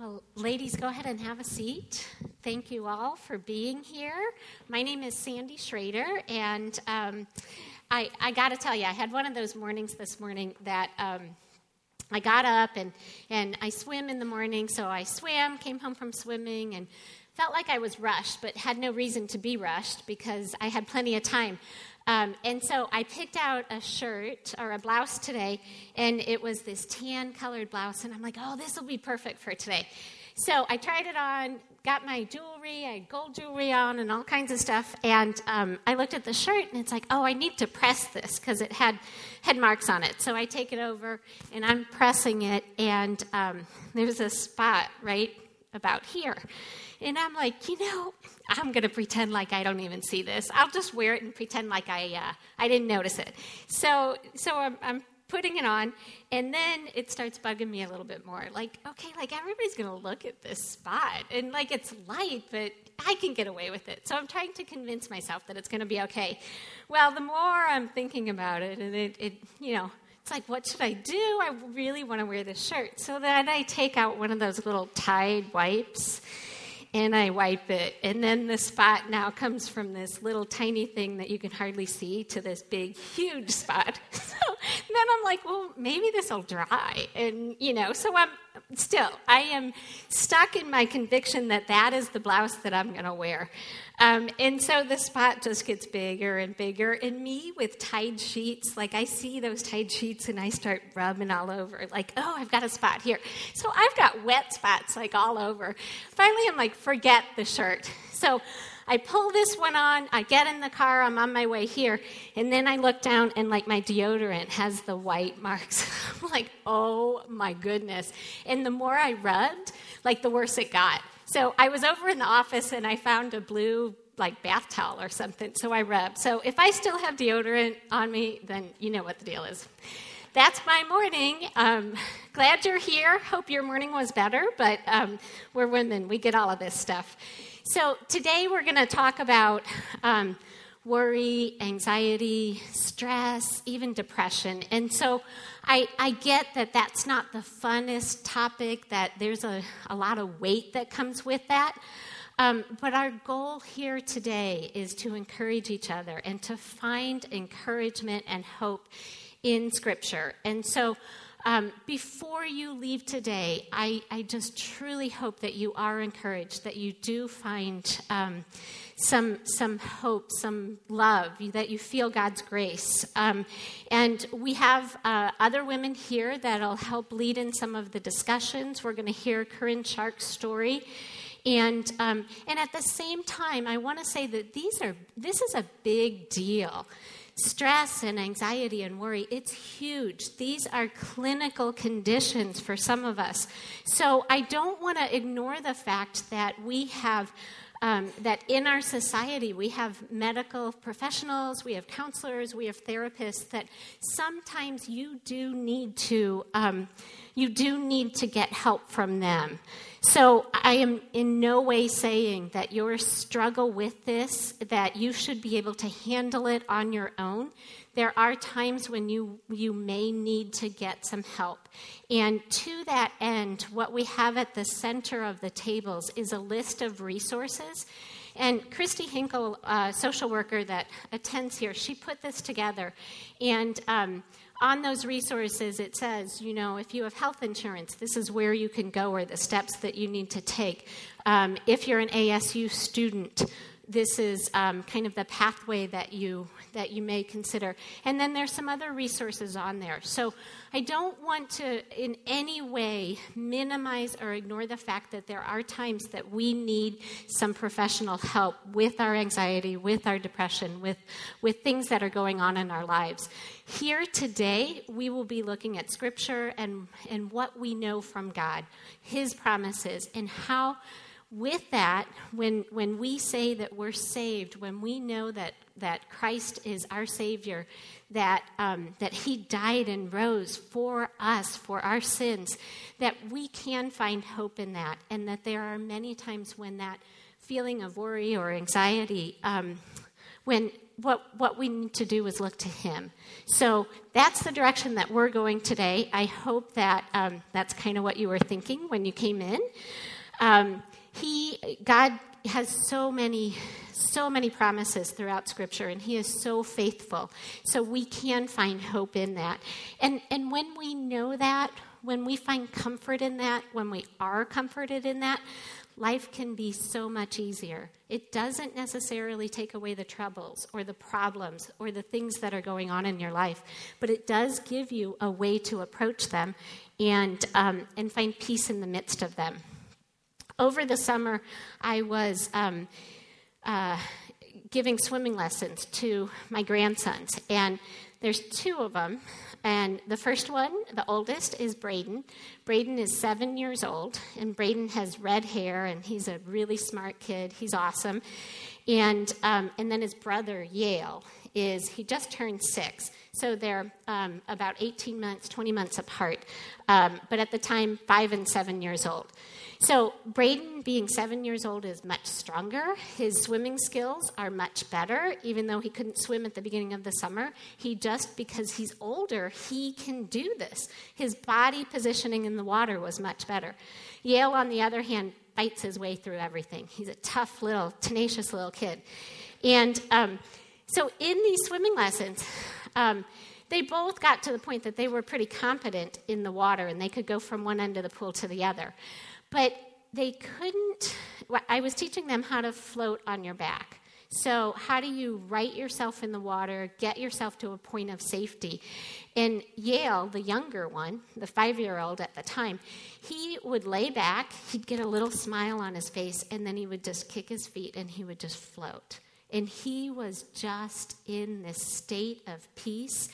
Well, ladies, go ahead and have a seat. Thank you all for being here. My name is Sandy Shrader, and um, I, I got to tell you, I had one of those mornings this morning that um, I got up and, and I swim in the morning, so I swam, came home from swimming, and felt like I was rushed, but had no reason to be rushed because I had plenty of time. Um, and so I picked out a shirt or a blouse today, and it was this tan colored blouse. And I'm like, oh, this will be perfect for today. So I tried it on, got my jewelry, I had gold jewelry on, and all kinds of stuff. And um, I looked at the shirt, and it's like, oh, I need to press this because it had had marks on it. So I take it over, and I'm pressing it, and um, there's a spot right about here. And I'm like, you know, I'm going to pretend like I don't even see this. I'll just wear it and pretend like I, uh, I didn't notice it. So, so I'm, I'm putting it on, and then it starts bugging me a little bit more. Like, okay, like everybody's going to look at this spot, and like it's light, but I can get away with it. So I'm trying to convince myself that it's going to be okay. Well, the more I'm thinking about it, and it, it you know, it's like, what should I do? I really want to wear this shirt. So then I take out one of those little Tide wipes and I wipe it. And then the spot now comes from this little tiny thing that you can hardly see to this big, huge spot. So then I'm like, well, maybe this will dry. And, you know, so I'm still, I am stuck in my conviction that that is the blouse that I'm going to wear. Um, and so the spot just gets bigger and bigger. And me with Tide sheets, like I see those Tide sheets and I start rubbing all over, like, oh, I've got a spot here. So I've got wet spots like all over. Finally, I'm like, forget the shirt. So I pull this one on, I get in the car, I'm on my way here, and then I look down and like my deodorant has the white marks. I'm like, oh my goodness. And the more I rubbed, like the worse it got. So I was over in the office and I found a blue like bath towel or something, so I rubbed. So if I still have deodorant on me, then you know what the deal is. That's my morning. Um, glad you're here. Hope your morning was better, but um, we're women. We get all of this stuff. So today we're going to talk about um, worry, anxiety, stress, even depression. And so I, I get that that's not the funnest topic, that there's a, a lot of weight that comes with that. Um, but our goal here today is to encourage each other and to find encouragement and hope in Scripture. And so um, before you leave today, I, I, just truly hope that you are encouraged, that you do find um, some, some hope, some love, that you feel God's grace. Um, and we have uh, other women here that'll help lead in some of the discussions. We're going to hear Corinne Shark's story. And, um, and at the same time, I want to say that these are, this is a big deal stress and anxiety and worry, it's huge. These are clinical conditions for some of us. So I don't want to ignore the fact that we have. Um, that in our society we have medical professionals, we have counselors, we have therapists. That sometimes you do need to um, you do need to get help from them. So I am in no way saying that your struggle with this, that you should be able to handle it on your own. There are times when you, you may need to get some help. And to that end, what we have at the center of the tables is a list of resources. And Christy Hinkle, a social worker that attends here, she put this together. And um, on those resources, it says, you know, if you have health insurance, this is where you can go or the steps that you need to take. Um, if you're an ASU student, this is um, kind of the pathway that you that you may consider. And then there's some other resources on there. So I don't want to in any way minimize or ignore the fact that there are times that we need some professional help with our anxiety, with our depression, with, with things that are going on in our lives. Here today, we will be looking at scripture and, and what we know from God, His promises, and how with that, when, when we say that we're saved, when we know that, that Christ is our Savior, that, um, that He died and rose for us, for our sins, that we can find hope in that, and that there are many times when that feeling of worry or anxiety, um, when what, what we need to do is look to Him. So that's the direction that we're going today. I hope that um, that's kind of what you were thinking when you came in. Um, he, God has so many, so many promises throughout Scripture, and He is so faithful. So we can find hope in that. And, and when we know that, when we find comfort in that, when we are comforted in that, life can be so much easier. It doesn't necessarily take away the troubles or the problems or the things that are going on in your life, but it does give you a way to approach them and, um, and find peace in the midst of them. Over the summer, I was um, uh, giving swimming lessons to my grandsons, and there's two of them and the first one, the oldest, is Braden. Braden is seven years old, and Braden has red hair, and he's a really smart kid. He's awesome. And, um, and then his brother, Yale, is he just turned six. So they're um, about 18 months, 20 months apart, um, but at the time, five and seven years old. So, Braden, being seven years old, is much stronger. His swimming skills are much better, even though he couldn't swim at the beginning of the summer. He just, because he's older, he can do this. His body positioning in the water was much better. Yale, on the other hand, fights his way through everything. He's a tough little, tenacious little kid. And um, so, in these swimming lessons, um, they both got to the point that they were pretty competent in the water and they could go from one end of the pool to the other. But they couldn't, I was teaching them how to float on your back. So, how do you right yourself in the water, get yourself to a point of safety? And Yale, the younger one, the five year old at the time, he would lay back, he'd get a little smile on his face, and then he would just kick his feet and he would just float. And he was just in this state of peace.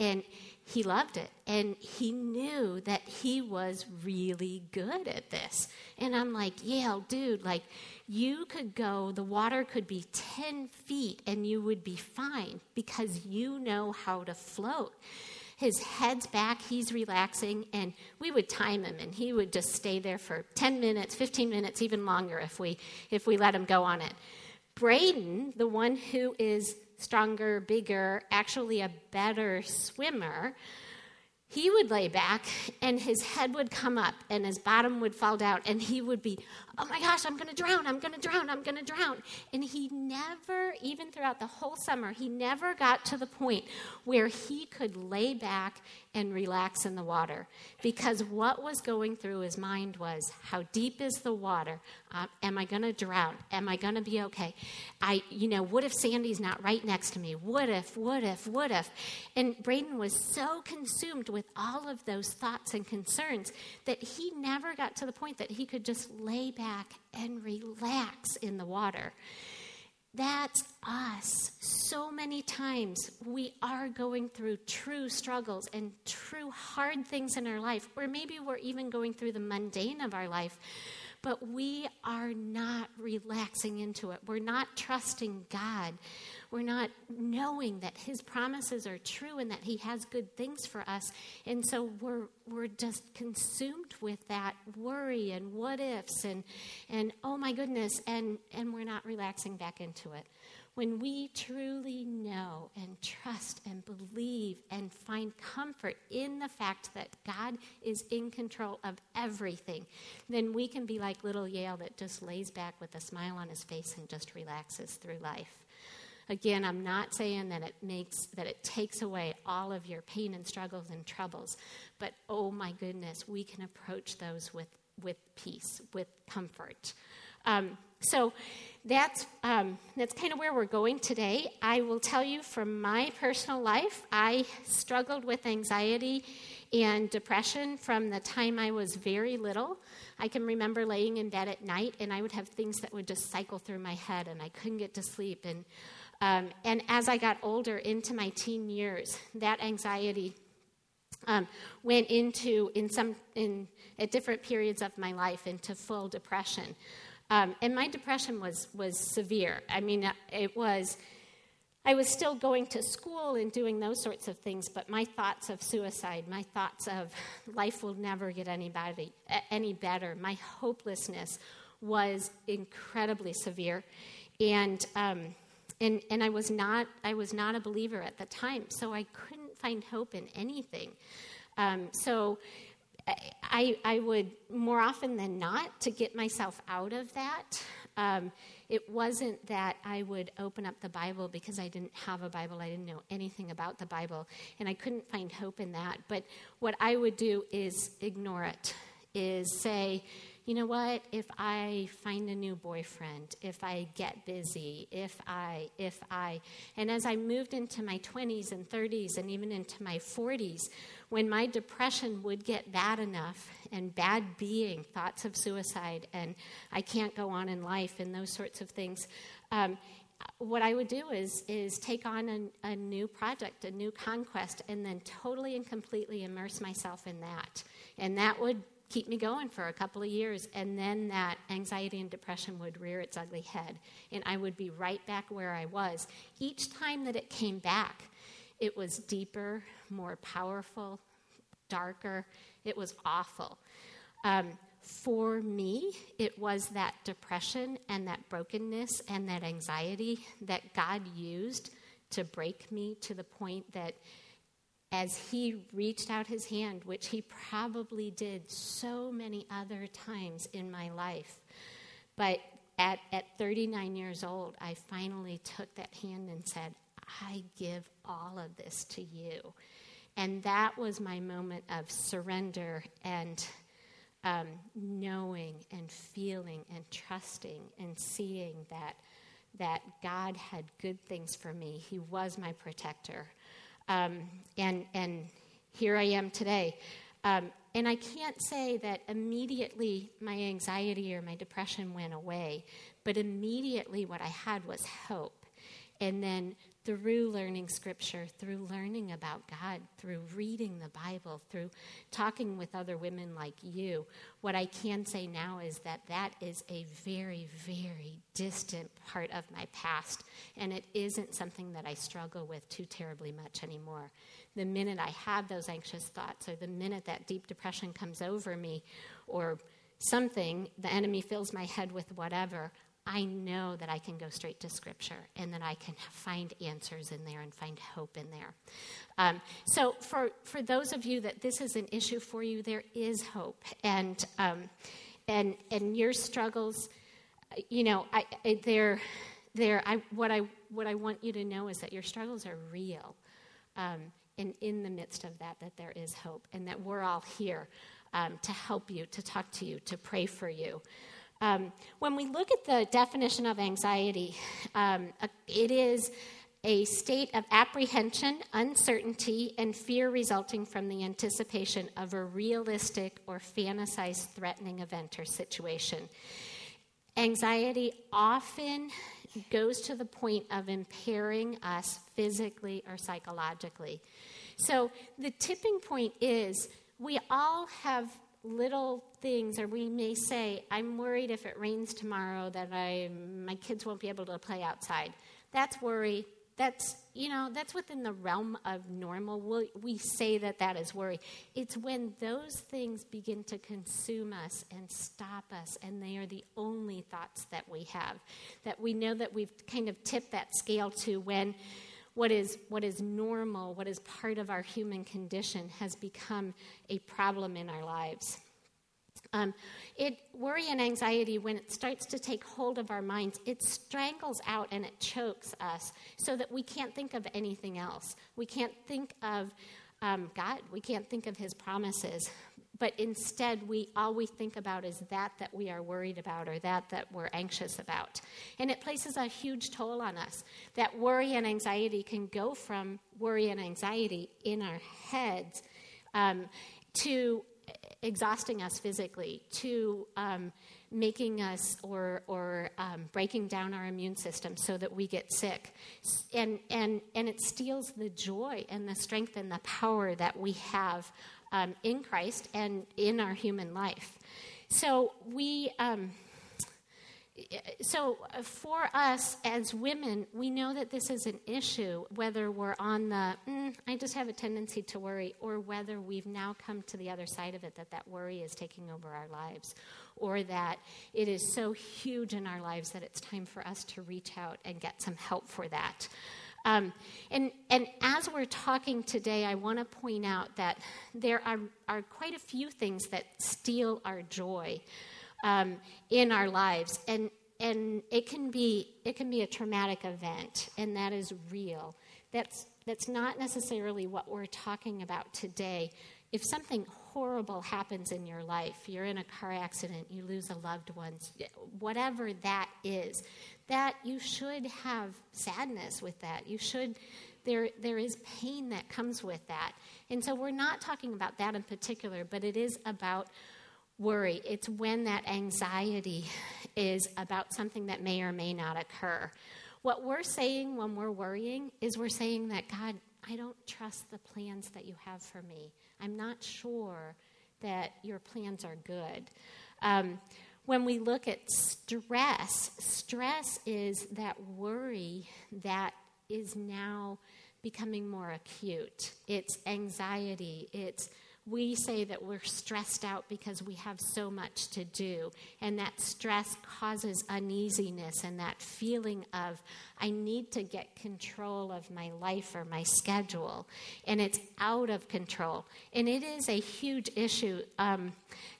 And he loved it and he knew that he was really good at this. And I'm like, Yale, dude, like you could go, the water could be 10 feet and you would be fine because you know how to float. His head's back, he's relaxing, and we would time him, and he would just stay there for 10 minutes, 15 minutes, even longer if we, if we let him go on it. Braden, the one who is stronger, bigger, actually a better swimmer, he would lay back and his head would come up and his bottom would fall down and he would be oh my gosh, I'm going to drown, I'm going to drown, I'm going to drown. And he never, even throughout the whole summer, he never got to the point where he could lay back and relax in the water. Because what was going through his mind was, how deep is the water? Uh, am I going to drown? Am I going to be okay? I, you know, what if Sandy's not right next to me? What if, what if, what if? And Braden was so consumed with all of those thoughts and concerns that he never got to the point that he could just lay back back and relax in the water. That's us. So many times we are going through true struggles and true hard things in our life, or maybe we're even going through the mundane of our life, but we are not relaxing into it. We're not trusting God. We're not knowing that His promises are true and that He has good things for us. And so we're, we're just consumed with that worry and what ifs and, and oh my goodness, and, and we're not relaxing back into it. When we truly know and trust and believe and find comfort in the fact that God is in control of everything, then we can be like little Yale that just lays back with a smile on his face and just relaxes through life. Again, I'm not saying that it makes that it takes away all of your pain and struggles and troubles, but oh my goodness, we can approach those with with peace, with comfort. Um, so that's um, that's kind of where we're going today. I will tell you from my personal life, I struggled with anxiety and depression from the time I was very little. I can remember laying in bed at night and I would have things that would just cycle through my head and I couldn't get to sleep and um, and as I got older into my teen years, that anxiety um, went into, in some, in, at different periods of my life, into full depression. Um, and my depression was, was severe. I mean, uh, it was, I was still going to school and doing those sorts of things, but my thoughts of suicide, my thoughts of life will never get anybody, any better, my hopelessness was incredibly severe. And, um, and, and I, was not, I was not a believer at the time, so I couldn't find hope in anything. Um, so I, I would, more often than not, to get myself out of that, um, it wasn't that I would open up the Bible because I didn't have a Bible. I didn't know anything about the Bible, and I couldn't find hope in that. But what I would do is ignore it, is say, you know what, if I find a new boyfriend, if I get busy, if I, if I, and as I moved into my 20s and 30s and even into my 40s, when my depression would get bad enough and bad being, thoughts of suicide, and I can't go on in life and those sorts of things, um, what I would do is is take on a, a, new project, a new conquest, and then totally and completely immerse myself in that. And that would keep me going for a couple of years, and then that anxiety and depression would rear its ugly head, and I would be right back where I was. Each time that it came back, it was deeper, more powerful, darker. It was awful. Um, for me, it was that depression and that brokenness and that anxiety that God used to break me to the point that as he reached out his hand, which he probably did so many other times in my life. But at, at 39 years old, I finally took that hand and said, I give all of this to you. And that was my moment of surrender and um, knowing and feeling and trusting and seeing that, that God had good things for me. He was my protector. Um, and, and here I am today. Um, and I can't say that immediately my anxiety or my depression went away, but immediately what I had was hope. And then through learning scripture, through learning about God, through reading the Bible, through talking with other women like you, what I can say now is that that is a very, very distant part of my past, and it isn't something that I struggle with too terribly much anymore. The minute I have those anxious thoughts, or the minute that deep depression comes over me, or something, the enemy fills my head with whatever, I know that I can go straight to Scripture and that I can find answers in there and find hope in there. Um, so, for, for those of you that this is an issue for you, there is hope. And, um, and, and your struggles, you know, I, I, they're, they're, I, what, I, what I want you to know is that your struggles are real. Um, and in the midst of that, that there is hope and that we're all here um, to help you, to talk to you, to pray for you. Um, when we look at the definition of anxiety, um, it is a state of apprehension, uncertainty, and fear resulting from the anticipation of a realistic or fantasized threatening event or situation. Anxiety often goes to the point of impairing us physically or psychologically. So the tipping point is we all have little things, or we may say, I'm worried if it rains tomorrow that I, my kids won't be able to play outside. That's worry. That's, you know, that's within the realm of normal. we we say that that is worry. It's when those things begin to consume us and stop us, and they are the only thoughts that we have. That we know that we've kind of tipped that scale to when what is, what is normal, what is part of our human condition, has become a problem in our lives. Um, it worry and anxiety when it starts to take hold of our minds it strangles out and it chokes us so that we can't think of anything else. We can't think of um, god. We can't think of his promises. But instead we all we think about is that that we are worried about or that that we're anxious about. And it places a huge toll on us. That worry and anxiety can go from worry and anxiety in our heads um, to exhausting us physically to um, making us or, or um, breaking down our immune system so that we get sick. And, and, and it steals the joy and the strength and the power that we have um, in Christ and in our human life. So we, um, so uh, for us as women, we know that this is an issue, whether we're on the, mm, I just have a tendency to worry, or whether we've now come to the other side of it, that that worry is taking over our lives, or that it is so huge in our lives that it's time for us to reach out and get some help for that. Um, and, and as we're talking today, I want to point out that there are, are quite a few things that steal our joy um, in our lives, and and it can be it can be a traumatic event, and that is real. That's that's not necessarily what we're talking about today. If something horrible happens in your life, you're in a car accident, you lose a loved one, whatever that is, that you should have sadness with that. You should there there is pain that comes with that. And so we're not talking about that in particular, but it is about worry. It's when that anxiety is about something that may or may not occur. What we're saying when we're worrying is we're saying that, God, I don't trust the plans that you have for me. I'm not sure that your plans are good. Um, when we look at stress, stress is that worry that is now becoming more acute. It's anxiety, it's we say that we're stressed out because we have so much to do. And that stress causes uneasiness and that feeling of, I need to get control of my life or my schedule. And it's out of control. And it is a huge issue. Um,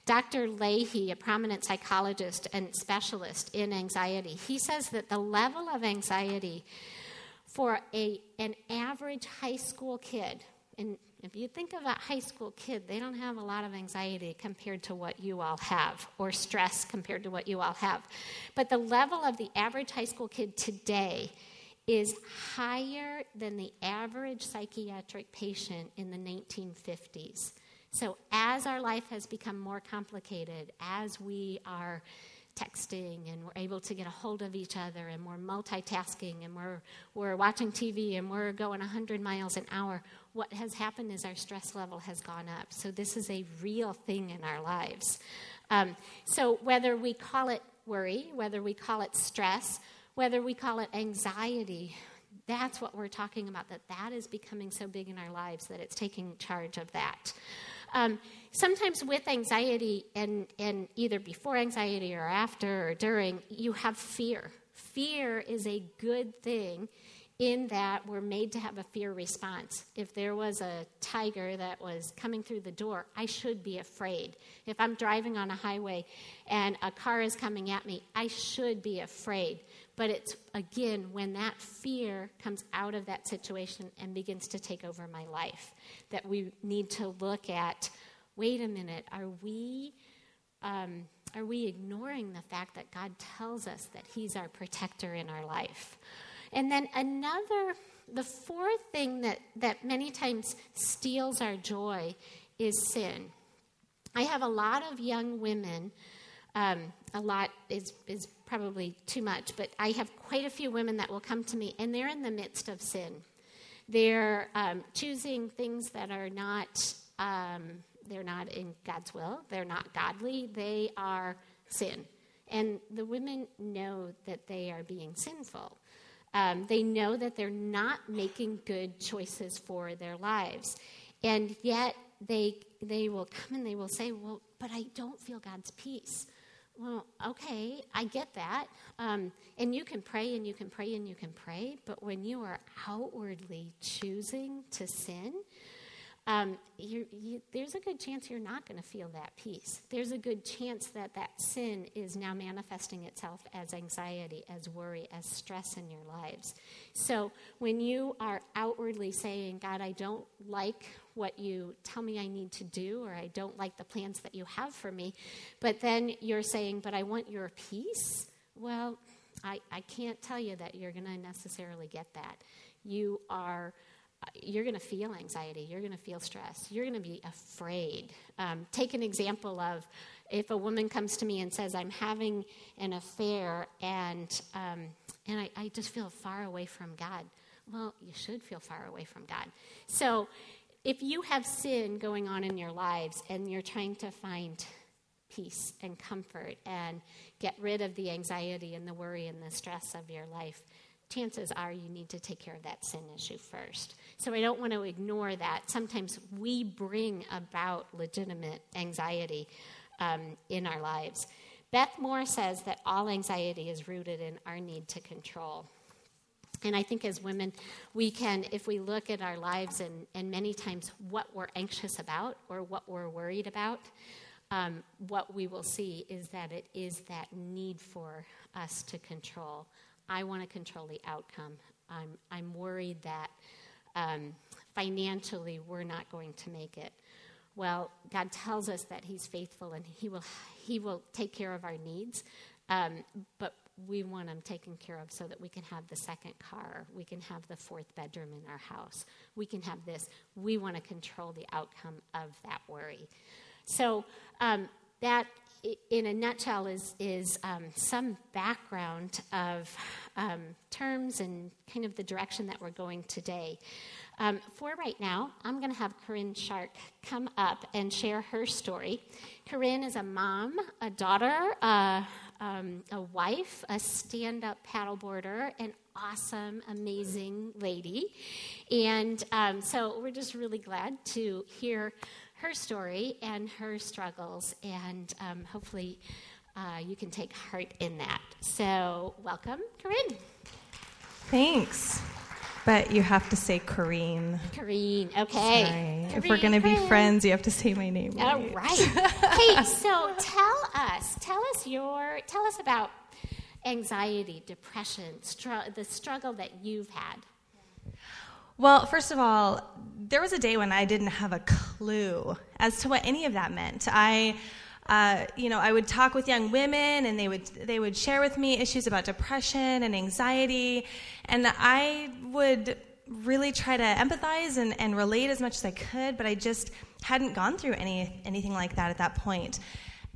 Dr. Leahy, a prominent psychologist and specialist in anxiety, he says that the level of anxiety for a, an average high school kid, and if you think of a high school kid, they don't have a lot of anxiety compared to what you all have, or stress compared to what you all have. But the level of the average high school kid today is higher than the average psychiatric patient in the 1950s. So, as our life has become more complicated, as we are texting and we're able to get a hold of each other and we're multitasking and we're, we're watching TV and we're going 100 miles an hour, what has happened is our stress level has gone up. So, this is a real thing in our lives. Um, so, whether we call it worry, whether we call it stress, whether we call it anxiety, that's what we're talking about, that that is becoming so big in our lives that it's taking charge of that. Um, sometimes with anxiety, and, and either before anxiety or after or during, you have fear. Fear is a good thing in that we're made to have a fear response. If there was a tiger that was coming through the door, I should be afraid. If I'm driving on a highway and a car is coming at me, I should be afraid. But it's again when that fear comes out of that situation and begins to take over my life that we need to look at wait a minute, are we. Um, are we ignoring the fact that God tells us that He's our protector in our life? And then another, the fourth thing that, that many times steals our joy is sin. I have a lot of young women, um, a lot is, is probably too much, but I have quite a few women that will come to me and they're in the midst of sin. They're um, choosing things that are not, um, they're not in God's will, they're not godly, they are sin. And the women know that they are being sinful. Um, they know that they're not making good choices for their lives. And yet they, they will come and they will say, Well, but I don't feel God's peace. Well, okay, I get that. Um, and you can pray and you can pray and you can pray, but when you are outwardly choosing to sin, um, you, there's a good chance you're not going to feel that peace. There's a good chance that that sin is now manifesting itself as anxiety, as worry, as stress in your lives. So when you are outwardly saying, God, I don't like what you tell me I need to do, or I don't like the plans that you have for me, but then you're saying, but I want your peace, well, I, I can't tell you that you're going to necessarily get that. You are you're going to feel anxiety. You're going to feel stress. You're going to be afraid. Um, take an example of if a woman comes to me and says, I'm having an affair and, um, and I, I just feel far away from God. Well, you should feel far away from God. So if you have sin going on in your lives and you're trying to find peace and comfort and get rid of the anxiety and the worry and the stress of your life, chances are you need to take care of that sin issue first. So I don't want to ignore that. Sometimes we bring about legitimate anxiety um, in our lives. Beth Moore says that all anxiety is rooted in our need to control. And I think as women, we can, if we look at our lives and, and many times what we're anxious about or what we're worried about, um, what we will see is that it is that need for us to control. I want to control the outcome. I'm, I'm worried that um, financially we're not going to make it. Well, God tells us that He's faithful and He will, he will take care of our needs. Um, but we want them taken care of so that we can have the second car, we can have the fourth bedroom in our house, we can have this. We want to control the outcome of that worry. So, um, that in a nutshell is, is um, some background of um, terms and kind of the direction that we're going today. Um, for right now, I'm going to have Corinne Shark come up and share her story. Corinne is a mom, a daughter, uh, um, a wife, a stand up paddleboarder, an awesome, amazing lady. And um, so we're just really glad to hear her story and her struggles, and um, hopefully uh, you can take heart in that. So, welcome, Corinne. Thanks. But you have to say Corrine. Corrine, okay. Sorry. if we're going to be friends, you have to say my name. All right. right. hey, so tell us, tell us your, tell us about anxiety, depression, str- the struggle that you've had. Well, first of all, there was a day when I didn't have a clue as to what any of that meant. I, uh, you know, I would talk with young women, and they would they would share with me issues about depression and anxiety, and I would really try to empathize and, and relate as much as I could, but I just hadn't gone through any anything like that at that point.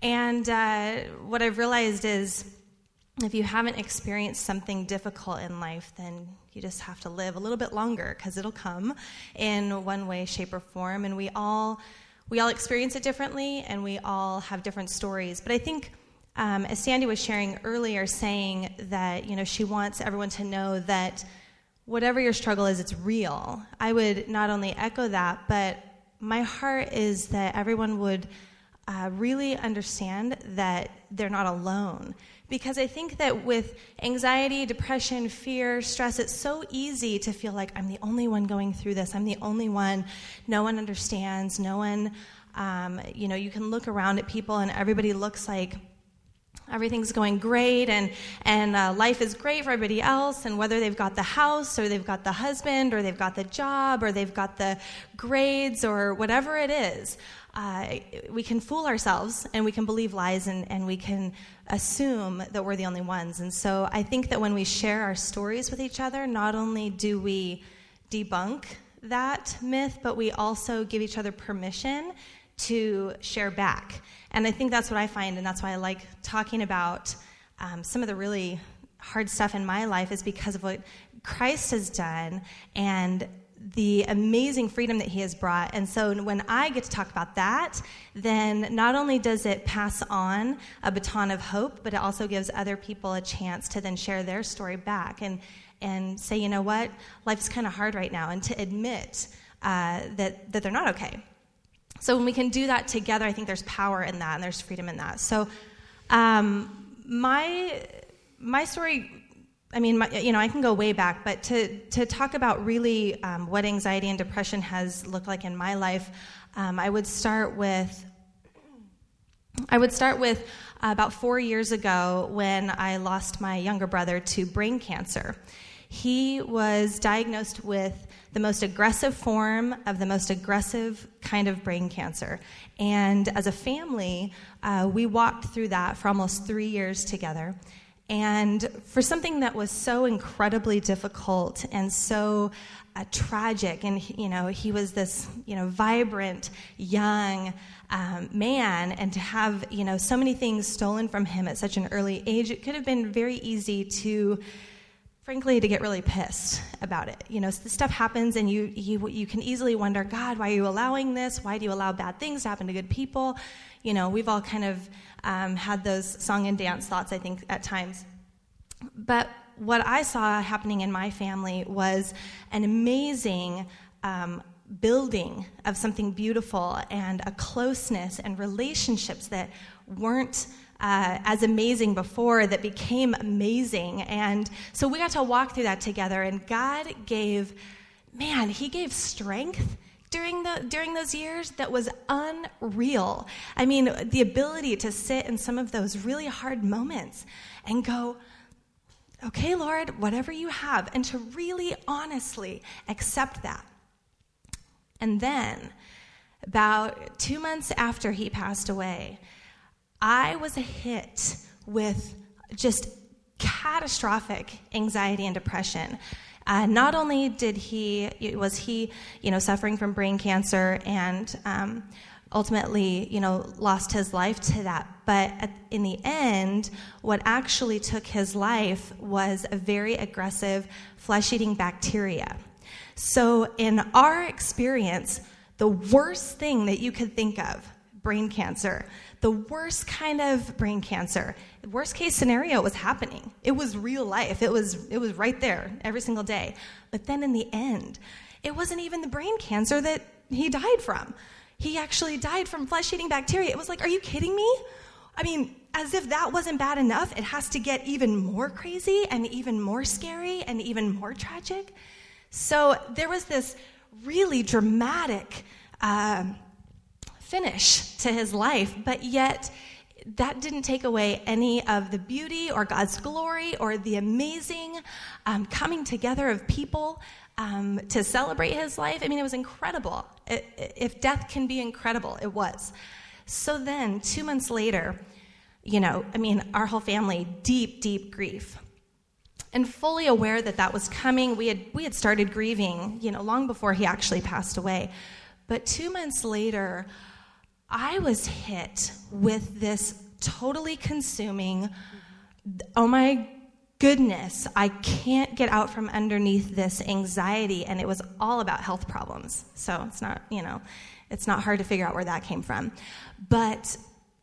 And uh, what I've realized is if you haven't experienced something difficult in life, then you just have to live a little bit longer because it'll come in one way, shape, or form. And we all we all experience it differently, and we all have different stories. But I think, um, as Sandy was sharing earlier, saying that you know she wants everyone to know that whatever your struggle is, it's real. I would not only echo that, but my heart is that everyone would uh, really understand that they're not alone because I think that with anxiety, depression, fear, stress, it's so easy to feel like I'm the only one going through this. I'm the only one. No one understands. No one, um, you know, you can look around at people and everybody looks like everything's going great and, and uh, life is great for everybody else and whether they've got the house or they've got the husband or they've got the job or they've got the grades or whatever it is uh, we can fool ourselves and we can believe lies and, and we can assume that we're the only ones. And so I think that when we share our stories with each other, not only do we debunk that myth, but we also give each other permission to share back. And I think that's what I find, and that's why I like talking about um, some of the really hard stuff in my life, is because of what Christ has done and the amazing freedom that he has brought. And so when I get to talk about that, then not only does it pass on a baton of hope, but it also gives other people a chance to then share their story back and, and say, you know what, life's kind of hard right now, and to admit uh, that, that they're not okay. So when we can do that together, I think there's power in that and there's freedom in that. So um, my my story I mean, my, you know, I can go way back, but to, to talk about really um, what anxiety and depression has looked like in my life, um, I would start with I would start with uh, about four years ago when I lost my younger brother to brain cancer. He was diagnosed with the most aggressive form of the most aggressive kind of brain cancer. And as a family, uh, we walked through that for almost three years together. And for something that was so incredibly difficult and so uh, tragic, and you know, he was this you know vibrant young um, man, and to have you know so many things stolen from him at such an early age, it could have been very easy to frankly, to get really pissed about it. You know, this stuff happens, and you, you, you can easily wonder, God, why are you allowing this? Why do you allow bad things to happen to good people? You know, we've all kind of um, had those song and dance thoughts, I think, at times. But what I saw happening in my family was an amazing um, building of something beautiful and a closeness and relationships that weren't uh, as amazing before that became amazing. And so we got to walk through that together, and God gave, man, He gave strength. During, the, during those years, that was unreal. I mean, the ability to sit in some of those really hard moments and go, okay, Lord, whatever you have, and to really honestly accept that. And then, about two months after he passed away, I was hit with just catastrophic anxiety and depression. Uh, not only did he was he you know suffering from brain cancer and um, ultimately you know lost his life to that. But at, in the end what actually took his life was a very aggressive flesh-eating bacteria. So in our experience the worst thing that you could think of brain cancer the worst kind of brain cancer. Worst case scenario was happening. It was real life. It was it was right there every single day. But then in the end, it wasn't even the brain cancer that he died from. He actually died from flesh-eating bacteria. It was like, are you kidding me? I mean, as if that wasn't bad enough, it has to get even more crazy and even more scary and even more tragic. So there was this really dramatic uh, finish to his life, but yet that didn't take away any of the beauty or God's glory or the amazing um, coming together of people um, to celebrate his life. I mean, it was incredible. It, if death can be incredible, it was. So then, two months later, you know, I mean, our whole family, deep, deep grief. And fully aware that that was coming, we had, we had started grieving, you know, long before he actually passed away. But two months later, I was hit with this totally consuming, oh my goodness, I can't get out from underneath this anxiety. And it was all about health problems. So it's not, you know, it's not hard to figure out where that came from. But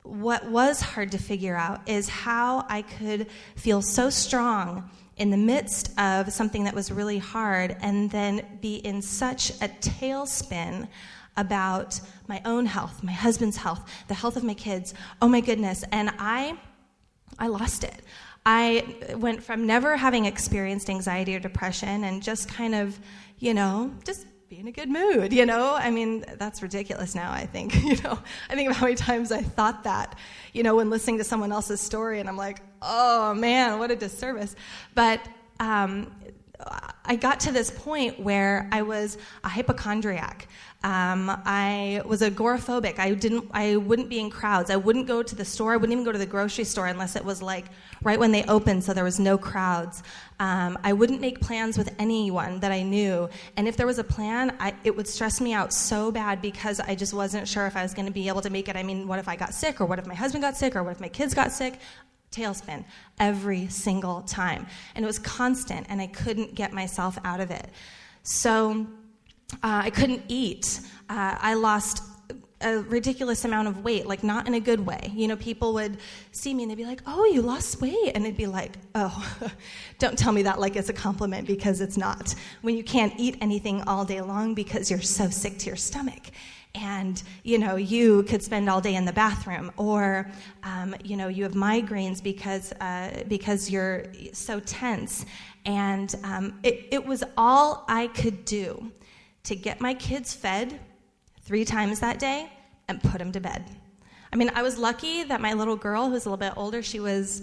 what was hard to figure out is how I could feel so strong in the midst of something that was really hard and then be in such a tailspin about my own health, my husband's health, the health of my kids. Oh my goodness. And I I lost it. I went from never having experienced anxiety or depression and just kind of, you know, just be in a good mood, you know? I mean, that's ridiculous now, I think, you know. I think of how many times I thought that, you know, when listening to someone else's story, and I'm like, oh man, what a disservice. But um, I got to this point where I was a hypochondriac. Um, I was agoraphobic. I didn't. I wouldn't be in crowds. I wouldn't go to the store. I wouldn't even go to the grocery store unless it was like right when they opened, so there was no crowds. Um, I wouldn't make plans with anyone that I knew. And if there was a plan, I, it would stress me out so bad because I just wasn't sure if I was going to be able to make it. I mean, what if I got sick, or what if my husband got sick, or what if my kids got sick? tailspin every single time. And it was constant, and I couldn't get myself out of it. So uh, I couldn't eat. Uh, I lost a ridiculous amount of weight, like not in a good way. You know, people would see me and they'd be like, "Oh, you lost weight," and it'd be like, "Oh, don't tell me that like it's a compliment because it's not." When you can't eat anything all day long because you're so sick to your stomach, and you know you could spend all day in the bathroom, or um, you know you have migraines because uh, because you're so tense, and um, it, it was all I could do to get my kids fed three times that day and put them to bed. I mean, I was lucky that my little girl, who was a little bit older, she was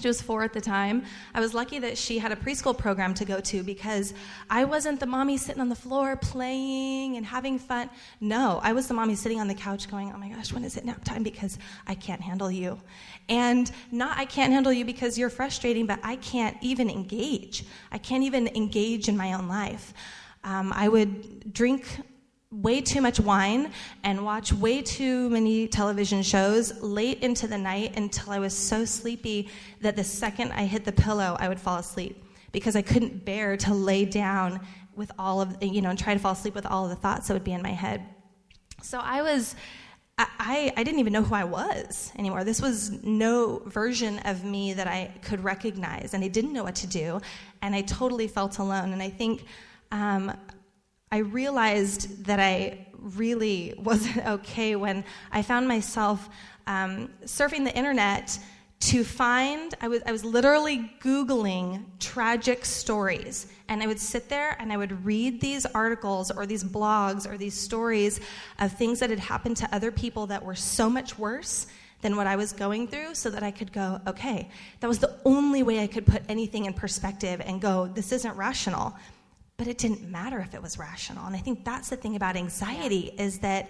she was four at the time. I was lucky that she had a preschool program to go to because I wasn't the mommy sitting on the floor playing and having fun. No, I was the mommy sitting on the couch going, oh my gosh, when is it nap time? Because I can't handle you. And not I can't handle you because you're frustrating, but I can't even engage. I can't even engage in my own life. Um, I would drink way too much wine and watch way too many television shows late into the night until I was so sleepy that the second I hit the pillow, I would fall asleep because I couldn't bear to lay down with all of, you know, and try to fall asleep with all of the thoughts that would be in my head. So I was, I, I didn't even know who I was anymore. This was no version of me that I could recognize, and I didn't know what to do, and I totally felt alone. And I think um, I realized that I really wasn't okay when I found myself um, surfing the internet to find I was, I was literally googling tragic stories. And i would sit there and i would read these articles or these blogs or these stories of things that had happened to other people that were so much worse than what i was going through so that i could go okay that was the only way i could put anything in perspective and go this isn't rational but it didn't matter if it was rational and i think that's the thing about anxiety is that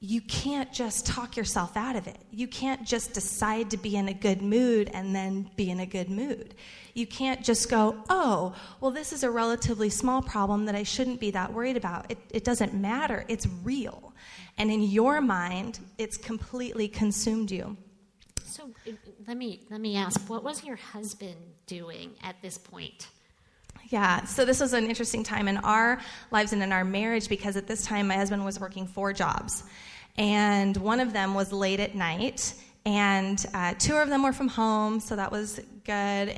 you can't just talk yourself out of it. You can't just decide to be in a good mood and then be in a good mood. You can't just go, oh, well, this is a relatively small problem that I shouldn't be that worried about. It, it doesn't matter. It's real. And in your mind, it's completely consumed you. So let me, let me ask what was your husband doing at this point? Yeah, so this was an interesting time in our lives and in our marriage because at this time my husband was working four jobs. And one of them was late at night, and uh, two of them were from home, so that was good.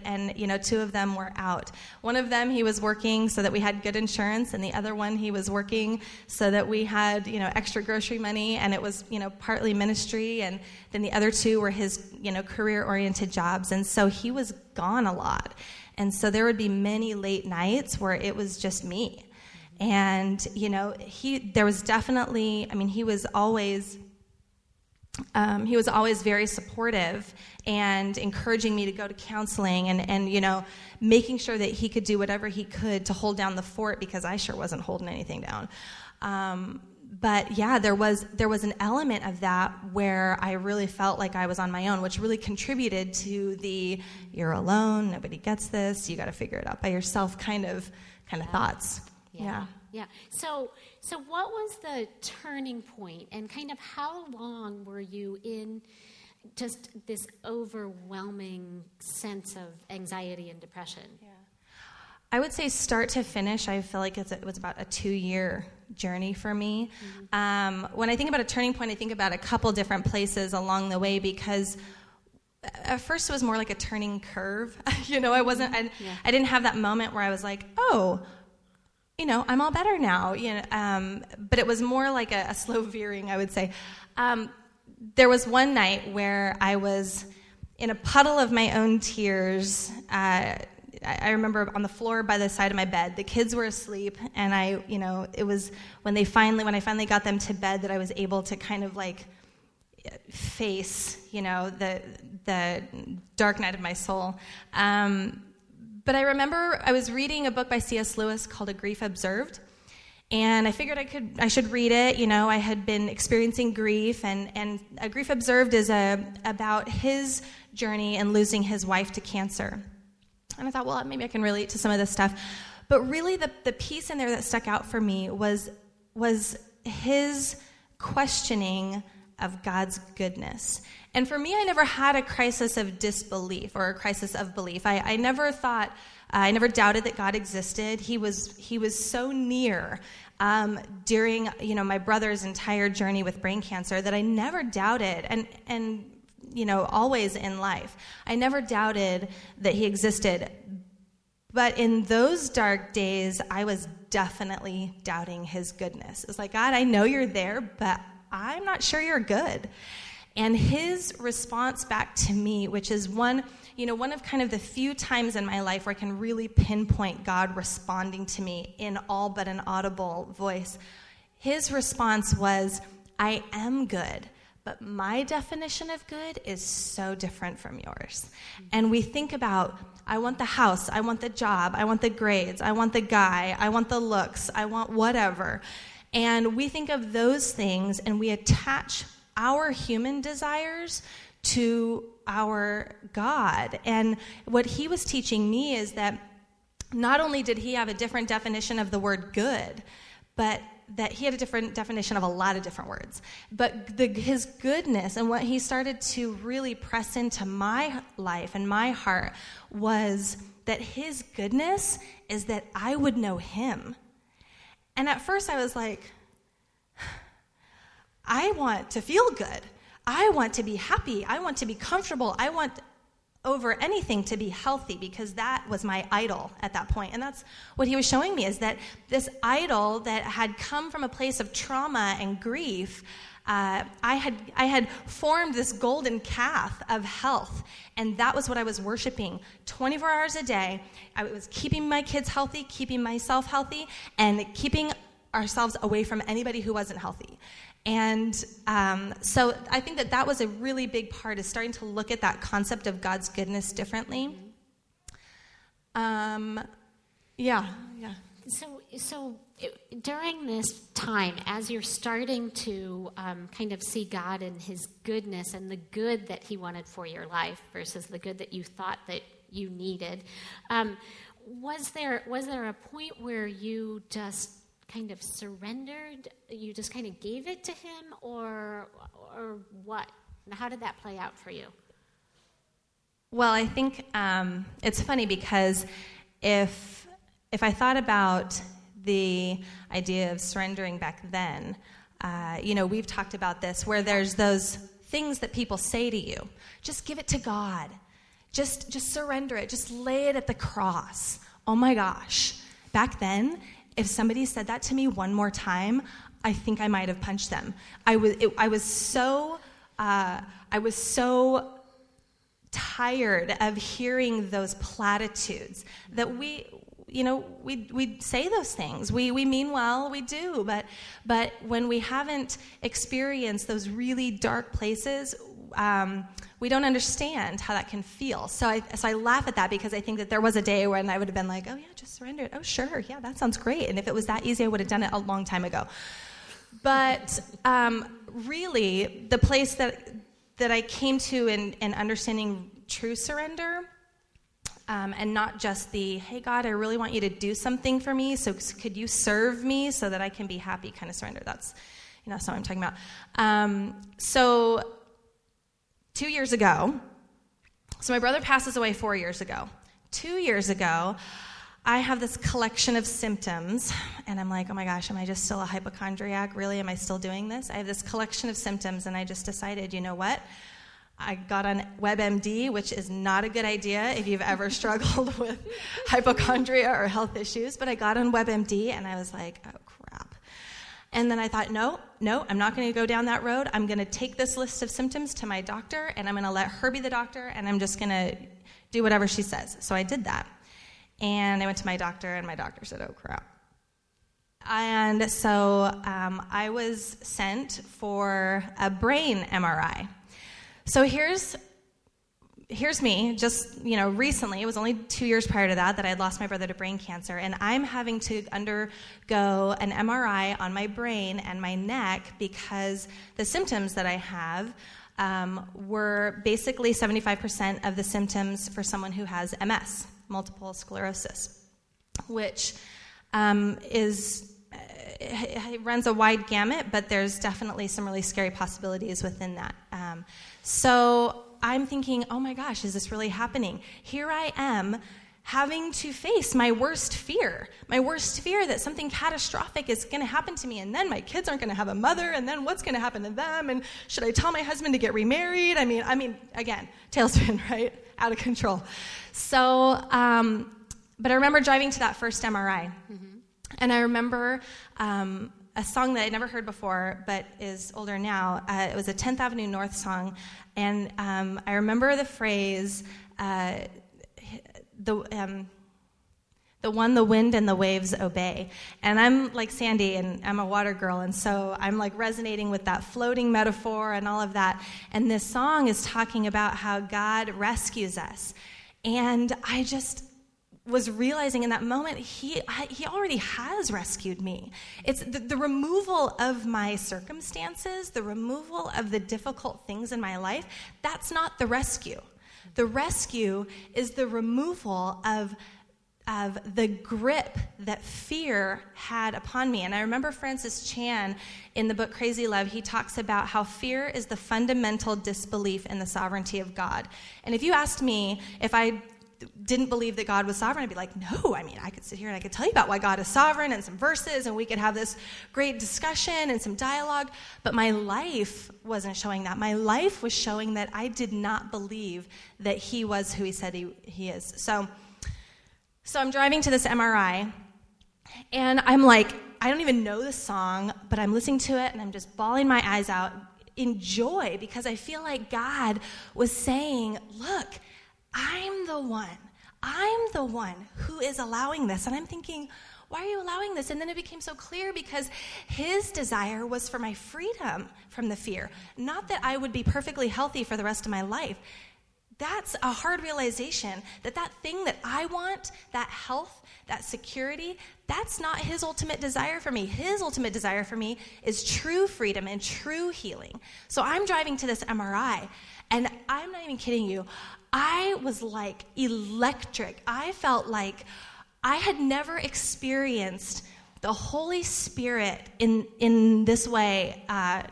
And you know, two of them were out. One of them he was working so that we had good insurance, and the other one he was working so that we had you know extra grocery money, and it was you know partly ministry, and then the other two were his you know career-oriented jobs, and so he was gone a lot. And so there would be many late nights where it was just me. And, you know, he, there was definitely, I mean, he was always, um, he was always very supportive and encouraging me to go to counseling and, and, you know, making sure that he could do whatever he could to hold down the fort because I sure wasn't holding anything down. Um, but yeah, there was there was an element of that where I really felt like I was on my own, which really contributed to the "you're alone, nobody gets this, you got to figure it out by yourself" kind of kind of thoughts. Yeah. yeah. Yeah. So so what was the turning point and kind of how long were you in just this overwhelming sense of anxiety and depression? Yeah. I would say start to finish, I feel like it was about a two year journey for me. Mm-hmm. Um, when I think about a turning point, I think about a couple different places along the way because at first it was more like a turning curve. you know, I wasn't, I, yeah. I, didn't have that moment where I was like, oh, you know, I'm all better now. You know, um, but it was more like a, a slow veering, I would say. Um, there was one night where I was in a puddle of my own tears. Uh, I remember on the floor by the side of my bed. The kids were asleep, and I, you know, it was when they finally, when I finally got them to bed, that I was able to kind of like face, you know, the the dark night of my soul. Um, but I remember I was reading a book by C.S. Lewis called A Grief Observed, and I figured I could I should read it. You know, I had been experiencing grief, and and A Grief Observed is a about his journey and losing his wife to cancer. And I thought, well, maybe I can relate to some of this stuff. But really, the, the piece in there that stuck out for me was, was his questioning of God's goodness. And for me, I never had a crisis of disbelief or a crisis of belief. I, I never thought, uh, I never doubted that God existed. He was, he was so near um, during you know, my brother's entire journey with brain cancer that I never doubted. And, and you know, always in life. I never doubted that he existed. But in those dark days, I was definitely doubting his goodness. It's like, God, I know you're there, but I'm not sure you're good. And his response back to me, which is one, you know, one of kind of the few times in my life where I can really pinpoint God responding to me in all but an audible voice, his response was, I am good but my definition of good is so different from yours. And we think about, I want the house, I want the job, I want the grades, I want the guy, I want the looks, I want whatever. And we think of those things and we attach our human desires to our God. And what he was teaching me is that not only did he have a different definition of the word good, but that he had a different definition of a lot of different words. But the, his goodness and what he started to really press into my life and my heart was that his goodness is that I would know him. And at first I was like, I want to feel good. I want to be happy. I want to be comfortable. I want over anything to be healthy because that was my idol at that point and that's what he was showing me is that this idol that had come from a place of trauma and grief uh, I, had, I had formed this golden calf of health, and that was what I was worshiping 24 hours a day. I was keeping my kids healthy, keeping myself healthy, and keeping ourselves away from anybody who wasn't healthy. And um, so I think that that was a really big part, is starting to look at that concept of God's goodness differently. Um, yeah, yeah. So, so it, during this time, as you're starting to um, kind of see God and His goodness and the good that He wanted for your life versus the good that you thought that you needed, um, was there was there a point where you just kind of surrendered? You just kind of gave it to him, or or what? How did that play out for you? Well, I think um, it's funny because if if I thought about the idea of surrendering back then, uh, you know, we've talked about this where there's those things that people say to you. Just give it to God. Just just surrender it. Just lay it at the cross. Oh my gosh. Back then, if somebody said that to me one more time, I think I might have punched them. I was, it, I was so, uh, I was so tired of hearing those platitudes that we, you know, we, we say those things. We, we mean well, we do, but, but when we haven't experienced those really dark places, um, we don't understand how that can feel. So I, so I laugh at that because I think that there was a day when I would have been like, oh, yeah, just surrender it. Oh, sure. Yeah, that sounds great. And if it was that easy, I would have done it a long time ago. But um, really, the place that, that I came to in, in understanding true surrender um, and not just the, hey, God, I really want you to do something for me, so could you serve me so that I can be happy kind of surrender. That's, you know, that's what I'm talking about. Um, so two years ago, so my brother passes away four years ago. Two years ago, I have this collection of symptoms, and I'm like, oh my gosh, am I just still a hypochondriac? Really? Am I still doing this? I have this collection of symptoms, and I just decided, you know what? I got on WebMD, which is not a good idea if you've ever struggled with hypochondria or health issues, but I got on WebMD and I was like, oh crap. and then I thought, no, no, I'm not going to go down that road. I'm going to take this list of symptoms to my doctor and I'm going to let her be the doctor and I'm just going to do whatever she says. So I did that. And I went to my doctor and my doctor said, oh crap. And so um, I was sent for a brain MRI. So here's here's me, just, you know, recently, it was only two years prior to that that I had lost my brother to brain cancer, and I'm having to undergo an MRI on my brain and my neck because the symptoms that I have um, were basically 75% of the symptoms for someone who has MS, multiple sclerosis, which um, is uh, it runs a wide gamut, but there's definitely some really scary possibilities within that. Um, so I'm thinking, oh my gosh, is this really happening? Here I am having to face my worst fear, my worst fear that something catastrophic is going to happen to me, and then my kids aren't going to have a mother, and then what's going to happen to them, and should I tell my husband to get remarried? I mean, I mean, again, tailspin, right? Out of control. So, um, but I remember driving to that first MRI, mm-hmm. and I remember um, a song that I'd never heard before, but is older now. Uh, it was a 10th Avenue North song, and um, I remember the phrase, uh, the, um, the one the wind and the waves obey. And I'm like Sandy, and I'm a water girl, and so I'm like resonating with that floating metaphor and all of that. And this song is talking about how God rescues us. And I just, was realizing in that moment he he already has rescued me it's the, the, removal of my circumstances the removal of the difficult things in my life that's not the rescue the rescue is the removal of of the grip that fear had upon me. And I remember Francis Chan in the book Crazy Love, he talks about how fear is the fundamental disbelief in the sovereignty of God. And if you asked me if I didn't believe that God was sovereign, I'd be like, no. I mean, I could sit here and I could tell you about why God is sovereign and some verses, and we could have this great discussion and some dialogue. But my life wasn't showing that. My life was showing that I did not believe that He was who He said He, he is. So, so I'm driving to this MRI, and I'm like, I don't even know the song, but I'm listening to it, and I'm just bawling my eyes out in joy because I feel like God was saying, look, I'm the one. I'm the one who is allowing this. And I'm thinking, why are you allowing this? And then it became so clear because his desire was for my freedom from the fear, not that I would be perfectly healthy for the rest of my life. That's a hard realization that that thing that I want, that health, that security, that's not his ultimate desire for me. His ultimate desire for me is true freedom and true healing. So I'm driving to this MRI, and I'm not even kidding you. I was like electric. I felt like I had never experienced the Holy Spirit in, in this way uh,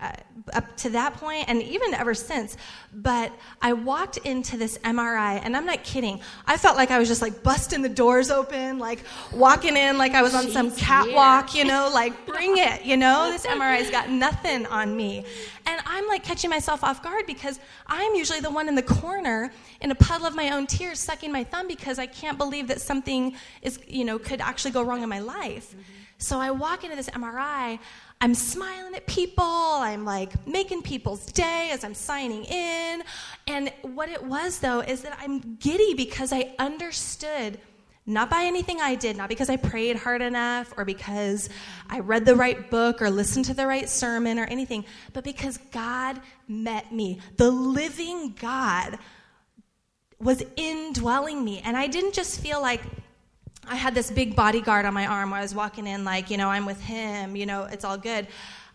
uh, up to that point and even ever since. But I walked into this MRI, and I'm not kidding. I felt like I was just like busting the doors open, like walking in like I was on She's some catwalk, here. you know, like bring it, you know. This MRI's got nothing on me. And I'm like catching myself off guard because I'm usually the one in the corner in a puddle of my own tears, sucking my thumb because I can't believe that something is, you know, could actually go wrong in my life. Mm-hmm. So I walk into this MRI. I'm smiling at people. I'm like making people's day as I'm signing in. And what it was, though, is that I'm giddy because I understood, not by anything I did, not because I prayed hard enough or because I read the right book or listened to the right sermon or anything, but because God met me. The living God was indwelling me. And I didn't just feel like, I had this big bodyguard on my arm where I was walking in, like, you know, I'm with him, you know, it's all good.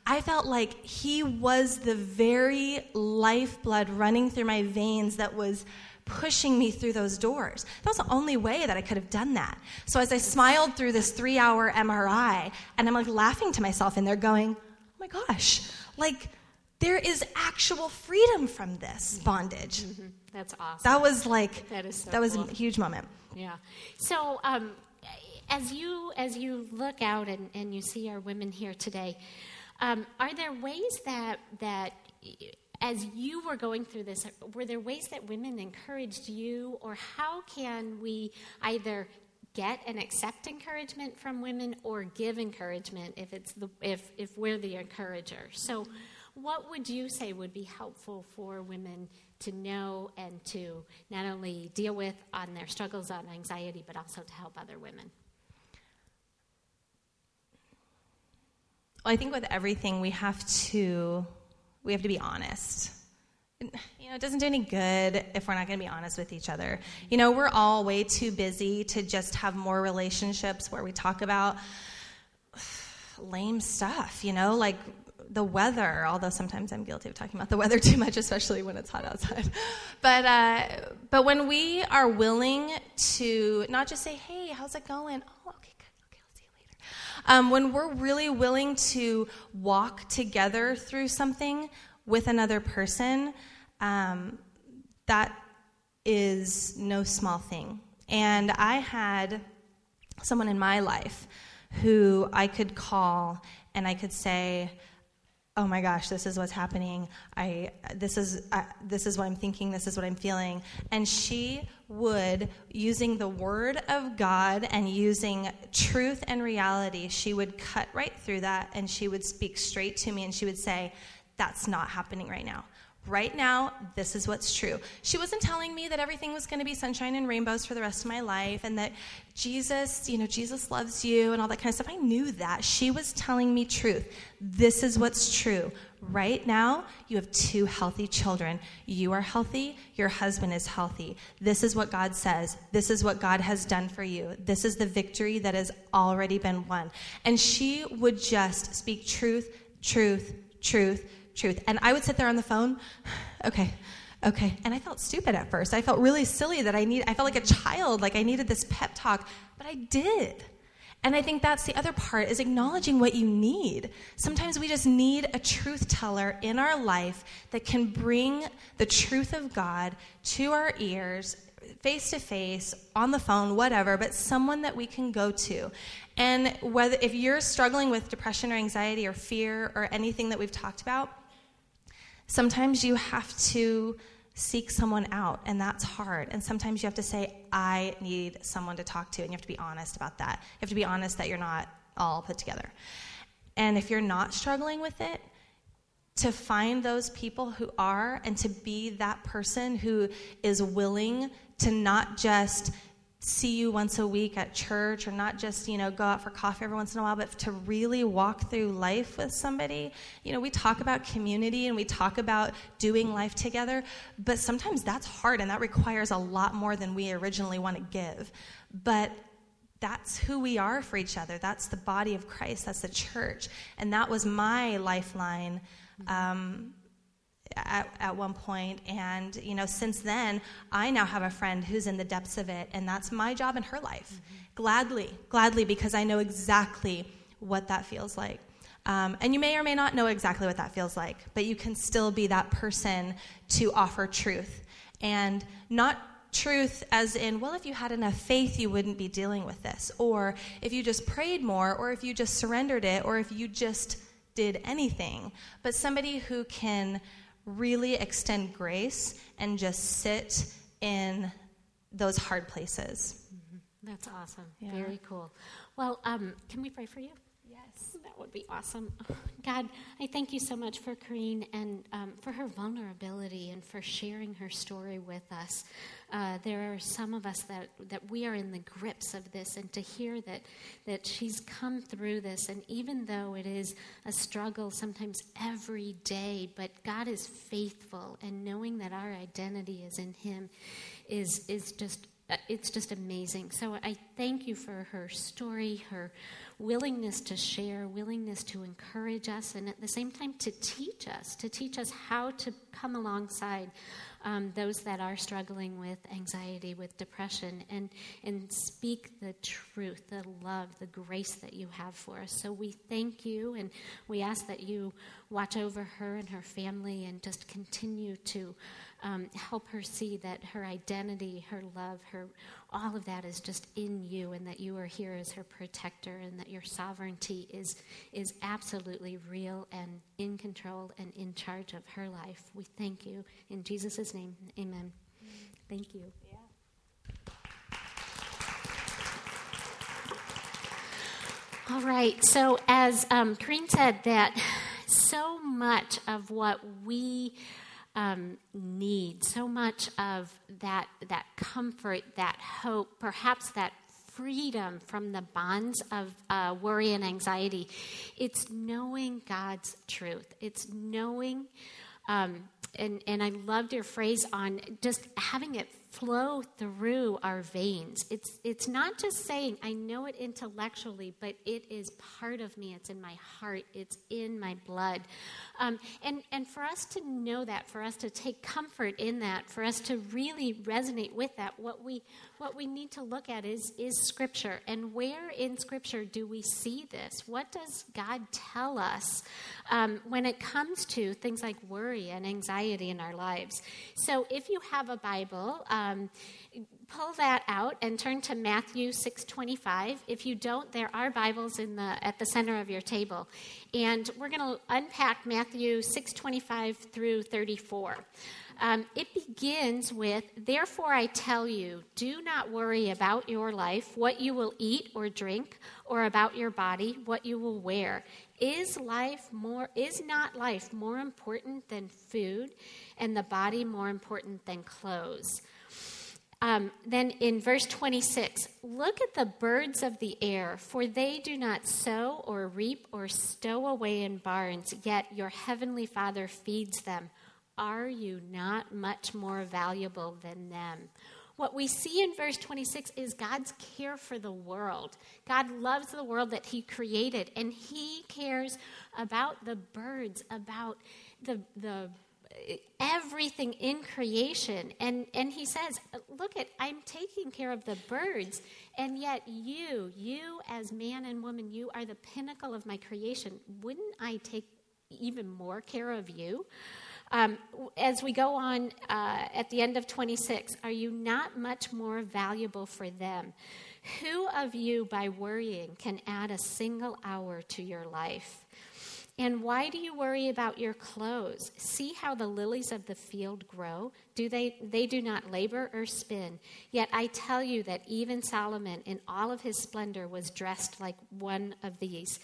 I felt like he was the very lifeblood running through my veins that was pushing me through those doors. That was the only way that I could have done that. So as I smiled through this three hour MRI, and I'm like laughing to myself in there, going, oh my gosh, like, there is actual freedom from this bondage. Mm-hmm. That's awesome. That was like that, is so that was cool. a huge moment. Yeah. So um, as you as you look out and, and you see our women here today, um, are there ways that that as you were going through this, were there ways that women encouraged you, or how can we either get and accept encouragement from women or give encouragement if it's the if if we're the encourager? So, what would you say would be helpful for women to know and to not only deal with on their struggles on anxiety, but also to help other women? Well, I think with everything we have to we have to be honest. You know, it doesn't do any good if we're not going to be honest with each other. You know, we're all way too busy to just have more relationships where we talk about lame stuff, you know, like the weather, although sometimes I'm guilty of talking about the weather too much, especially when it's hot outside. But, uh, but when we are willing to not just say, hey, how's it going? Oh, okay, good. Okay, I'll see you later. Um, when we're really willing to walk together through something with another person, um, that is no small thing. And I had someone in my life who I could call and I could say, oh my gosh, this is what's happening. I this is uh, this is what I'm thinking. This is what I'm feeling. And she would, using the word of God and using truth and reality, she would cut right through that and she would speak straight to me and she would say, "That's not happening right now." Right now, this is what's true. She wasn't telling me that everything was going to be sunshine and rainbows for the rest of my life and that Jesus, you know, Jesus loves you and all that kind of stuff. I knew that. She was telling me truth. This is what's true. Right now, you have two healthy children. You are healthy, your husband is healthy. This is what God says. This is what God has done for you. This is the victory that has already been won. And she would just speak truth, truth, truth, truth. And I would sit there on the phone, okay, Okay. And I felt stupid at first. I felt really silly that I need I felt like a child, like I needed this pep talk, but I did. And I think that's the other part is acknowledging what you need. Sometimes we just need a truth teller in our life that can bring the truth of God to our ears face to face, on the phone, whatever, but someone that we can go to. And whether if you're struggling with depression or anxiety or fear or anything that we've talked about, sometimes you have to seek someone out, and that's hard. And sometimes you have to say, I need someone to talk to, and you have to be honest about that. You have to be honest that you're not all put together. And if you're not struggling with it, to find those people who are and to be that person who is willing to not just see you once a week at church or not just you know go out for coffee every once in a while but to really walk through life with somebody. You know we talk about community and we talk about doing life together but sometimes that's hard and that requires a lot more than we originally want to give. But that's who we are for each other. That's the body of christ. That's the church. And that was my lifeline um, at, at one point and you know since then i now have a friend who's in the depths of it and that's my job in her life mm-hmm. gladly gladly because i know exactly what that feels like um, and you may or may not know exactly what that feels like but you can still be that person to offer truth and not truth as in, well, if you had enough faith, you wouldn't be dealing with this. Or if you just prayed more, or if you just surrendered it, or if you just did anything. But somebody who can really extend grace and just sit in those hard places. Mm-hmm. That's awesome. Yeah. Very cool. Well, um, can we pray for you? That would be awesome. God, I thank you so much for Corrine and um, for her vulnerability and for sharing her story with us. Uh, there are some of us that, that we are in the grips of this, and to hear that, that she's come through this, and even though it is a struggle sometimes every day, but God is faithful, and knowing that our identity is in Him is, is just it's just amazing. So I thank you for her story, her willingness to share, willingness to encourage us, and at the same time to teach us, to teach us how to come alongside um, those that are struggling with anxiety, with depression, and, and speak the truth, the love, the grace that you have for us. So we thank you and we ask that you watch over her and her family and just continue to um, help her see that her identity, her love, her all of that is just in you, and that you are here as her protector, and that your sovereignty is is absolutely real and in control and in charge of her life. We thank you in Jesus' name. Amen. Thank you. All right. So, as um, Corrine said, that so much of what we um, need, so much of that, that comfort, that hope, perhaps that freedom from the bonds of uh, worry and anxiety. It's knowing God's truth. It's knowing, um, and, and I loved your phrase on just having it flow through our veins. It's, it's not just saying, I know it intellectually, but it is part of me. It's in my heart, it's in my blood. Um, and, and for us to know that, for us to take comfort in that, for us to really resonate with that, what we, what we need to look at is, is Scripture. And where in Scripture do we see this? What does God tell us um, when it comes to things like worry and anxiety in our lives? So if you have a Bible, um, um, pull that out and turn to Matthew 6:25. If you don't, there are Bibles in the at the center of your table, and we're going to unpack Matthew 6:25 through 34. Um, it begins with, Therefore I tell you, do not worry about your life, what you will eat or drink, or about your body, what you will wear. Is life more is not life more important than food, and the body more important than clothes? Um, then in verse 26, look at the birds of the air, for they do not sow or reap or stow away in barns, yet your heavenly Father feeds them. Are you not much more valuable than them? What we see in verse 26 is God's care for the world. God loves the world that He created, and He cares about the birds, about the, the everything in creation. And, and he says, Look at, I'm taking care of the birds, and yet you, you as man and woman, you are the pinnacle of my creation. Wouldn't I take even more care of you? Um, as we go on uh, at the end of 26, are you not much more valuable for them? Who of you, by worrying, can add a single hour to your life? And why do you worry about your clothes? See how the lilies of the field grow? Do they they do not labor or spin? Yet I tell you that even Solomon in all of his splendor was dressed like one of these.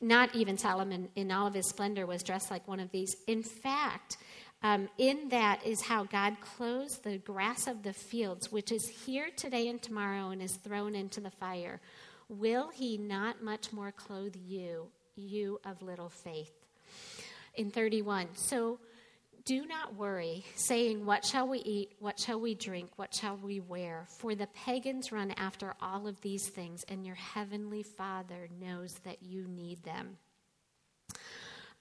Not even Solomon in all of his splendor was dressed like one of these. In fact, um, in that is how God clothes the grass of the fields, which is here today and tomorrow and is thrown into the fire. Will he not much more clothe you, you of little faith. In 31, so do not worry, saying, What shall we eat? What shall we drink? What shall we wear? For the pagans run after all of these things, and your heavenly Father knows that you need them.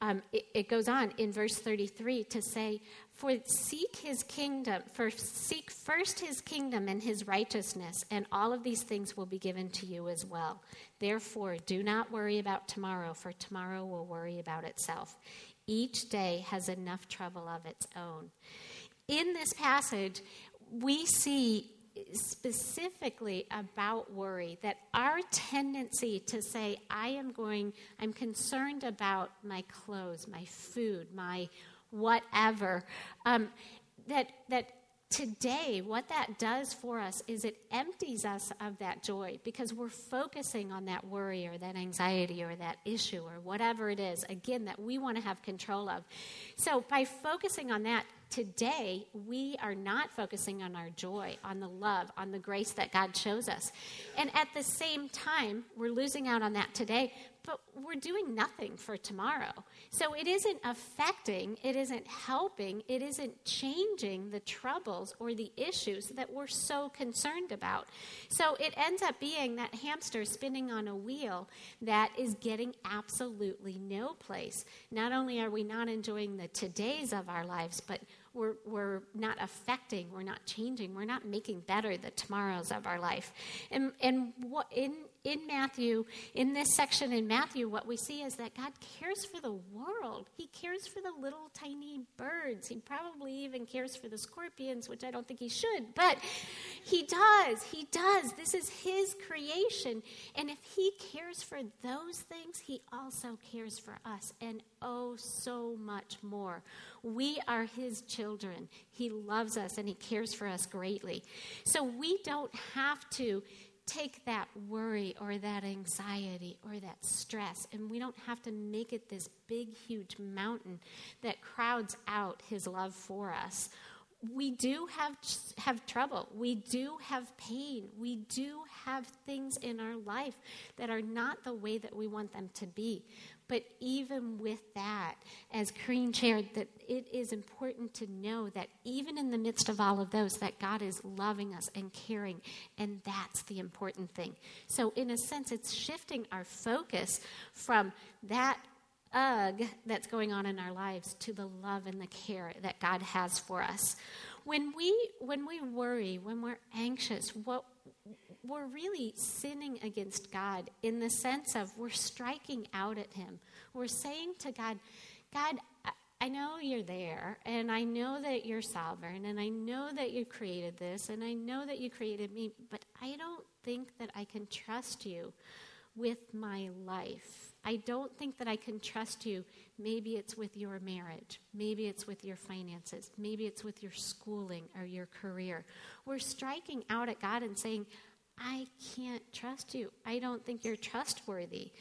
Um, it, it, goes on in verse 33 to say, For seek his kingdom, for seek first his kingdom and his righteousness, and all of these things will be given to you as well. Therefore, do not worry about tomorrow, for tomorrow will worry about itself. Each day has enough trouble of its own. In this passage, we see specifically about worry that our tendency to say i am going i'm concerned about my clothes my food my whatever um, that that today what that does for us is it empties us of that joy because we're focusing on that worry or that anxiety or that issue or whatever it is again that we want to have control of. So by focusing on that today we are not focusing on our joy, on the love, on the grace that God shows us. And at the same time, we're losing out on that today but we're doing nothing for tomorrow. So it isn't affecting, it isn't helping, it isn't changing the troubles or the issues that we're so concerned about. So it ends up being that hamster spinning on a wheel that is getting absolutely no place. Not only are we not enjoying the todays of our lives, but we're, we're not affecting, we're not changing, we're not making better the tomorrows of our life. And, and what, in, in Matthew, in this section in Matthew, what we see is that God cares for the world. He cares for the little tiny birds. He probably even cares for the scorpions, which I don't think he should, but he does. He does. This is his creation. And if he cares for those things, he also cares for us, and oh, so much more. We are his children. He loves us and he cares for us greatly. So we don't have to take that worry or that anxiety or that stress and we don't have to make it this big, huge mountain that crowds out His love for us. We do have, have trouble. We do have pain. We do have things in our life that are not the way that we want them to be. But even with that, as Corrine shared, that it is important to know that even in the midst of all of those, that God is loving us and caring, and that's the important thing. So, in a sense, it's shifting our focus from that ugh that's going on in our lives to the love and the care that God has for us. When we when we worry, when we're anxious, what we're really sinning against God in the sense of we're striking out at Him. We're saying to God, God, I know you're there, and I know that you're sovereign, and I know that you created this, and I know that you created me, but I don't think that I can trust you with my life. I don't think that I can trust you. Maybe it's with your marriage. Maybe it's with your finances. Maybe it's with your schooling or your career. We're striking out at God and saying, I can't trust you. I don't think you're trustworthy.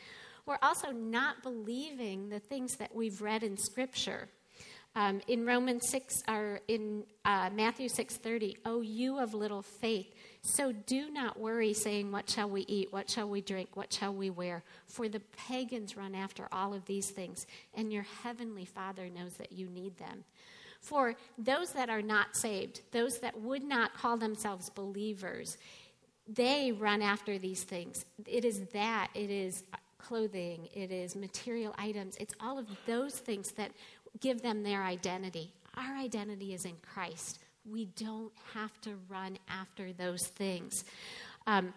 We're also not believing the things that we've read in Scripture. Um, in Romans 6 or in uh, Matthew 6:30, "Oh you of little faith, so do not worry saying what shall we eat, what shall we drink, what shall we wear, for the pagans run after all of these things, and your heavenly Father knows that you need them." For those that are not saved, those that would not call themselves believers, they run after these things. It is that, it is clothing, it is material items, it's all of those things that give them their identity. our identity is in Christ. We don't have to run after those things. Um,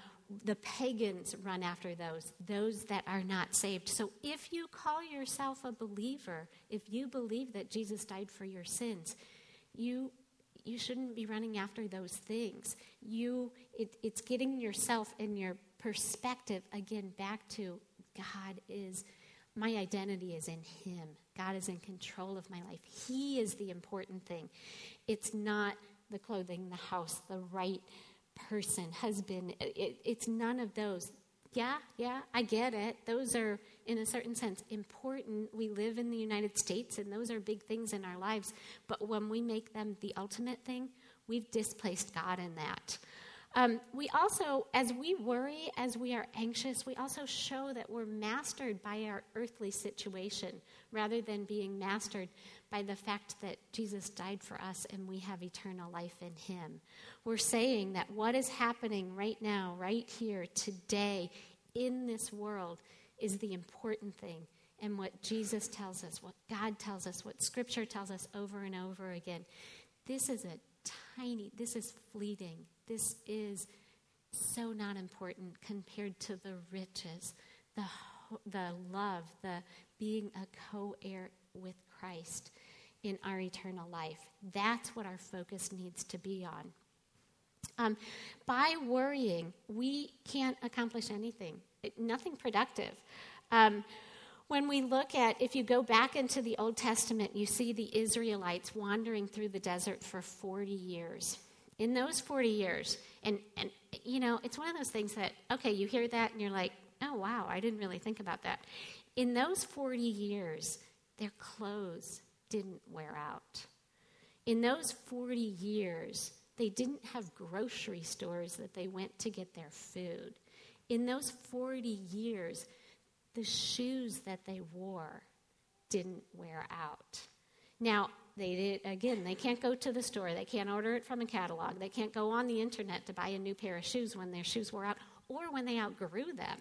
the pagans run after those, those that are not saved. So if you call yourself a believer, if you believe that Jesus died for your sins, you you shouldn't be running after those things. You it, it's getting yourself and your perspective again back to God is my identity is in him. God is in control of my life. He is the important thing. It's not the clothing, the house, the right person, husband. It, it's none of those. Yeah, yeah, I get it. Those are, in a certain sense, important. We live in the United States, and those are big things in our lives. But when we make them the ultimate thing, we've displaced God in that. Um, we also, as we worry, as we are anxious, we also show that we're mastered by our earthly situation rather than being mastered by the fact that Jesus died for us and we have eternal life in Him. We're saying that what is happening right now, right here, today, in this world, is the important thing. And what Jesus tells us, what God tells us, what Scripture tells us over and over again. This is a tiny, this is fleeting. This is so not important compared to the riches, the, the love, the being a co heir with Christ in our eternal life. That's what our focus needs to be on. Um, by worrying, we can't accomplish anything, it, nothing productive. Um, when we look at, if you go back into the Old Testament, you see the Israelites wandering through the desert for 40 years. In those 40 years, and, and you know, it's one of those things that, okay, you hear that and you're like, oh, wow, I didn't really think about that. In those 40 years, their clothes didn't wear out. In those 40 years, they didn't have grocery stores that they went to get their food. In those 40 years, the shoes that they wore didn't wear out. Now, they did, again, they can't go to the store. They can't order it from a catalog. They can't go on the internet to buy a new pair of shoes when their shoes wore out or when they outgrew them.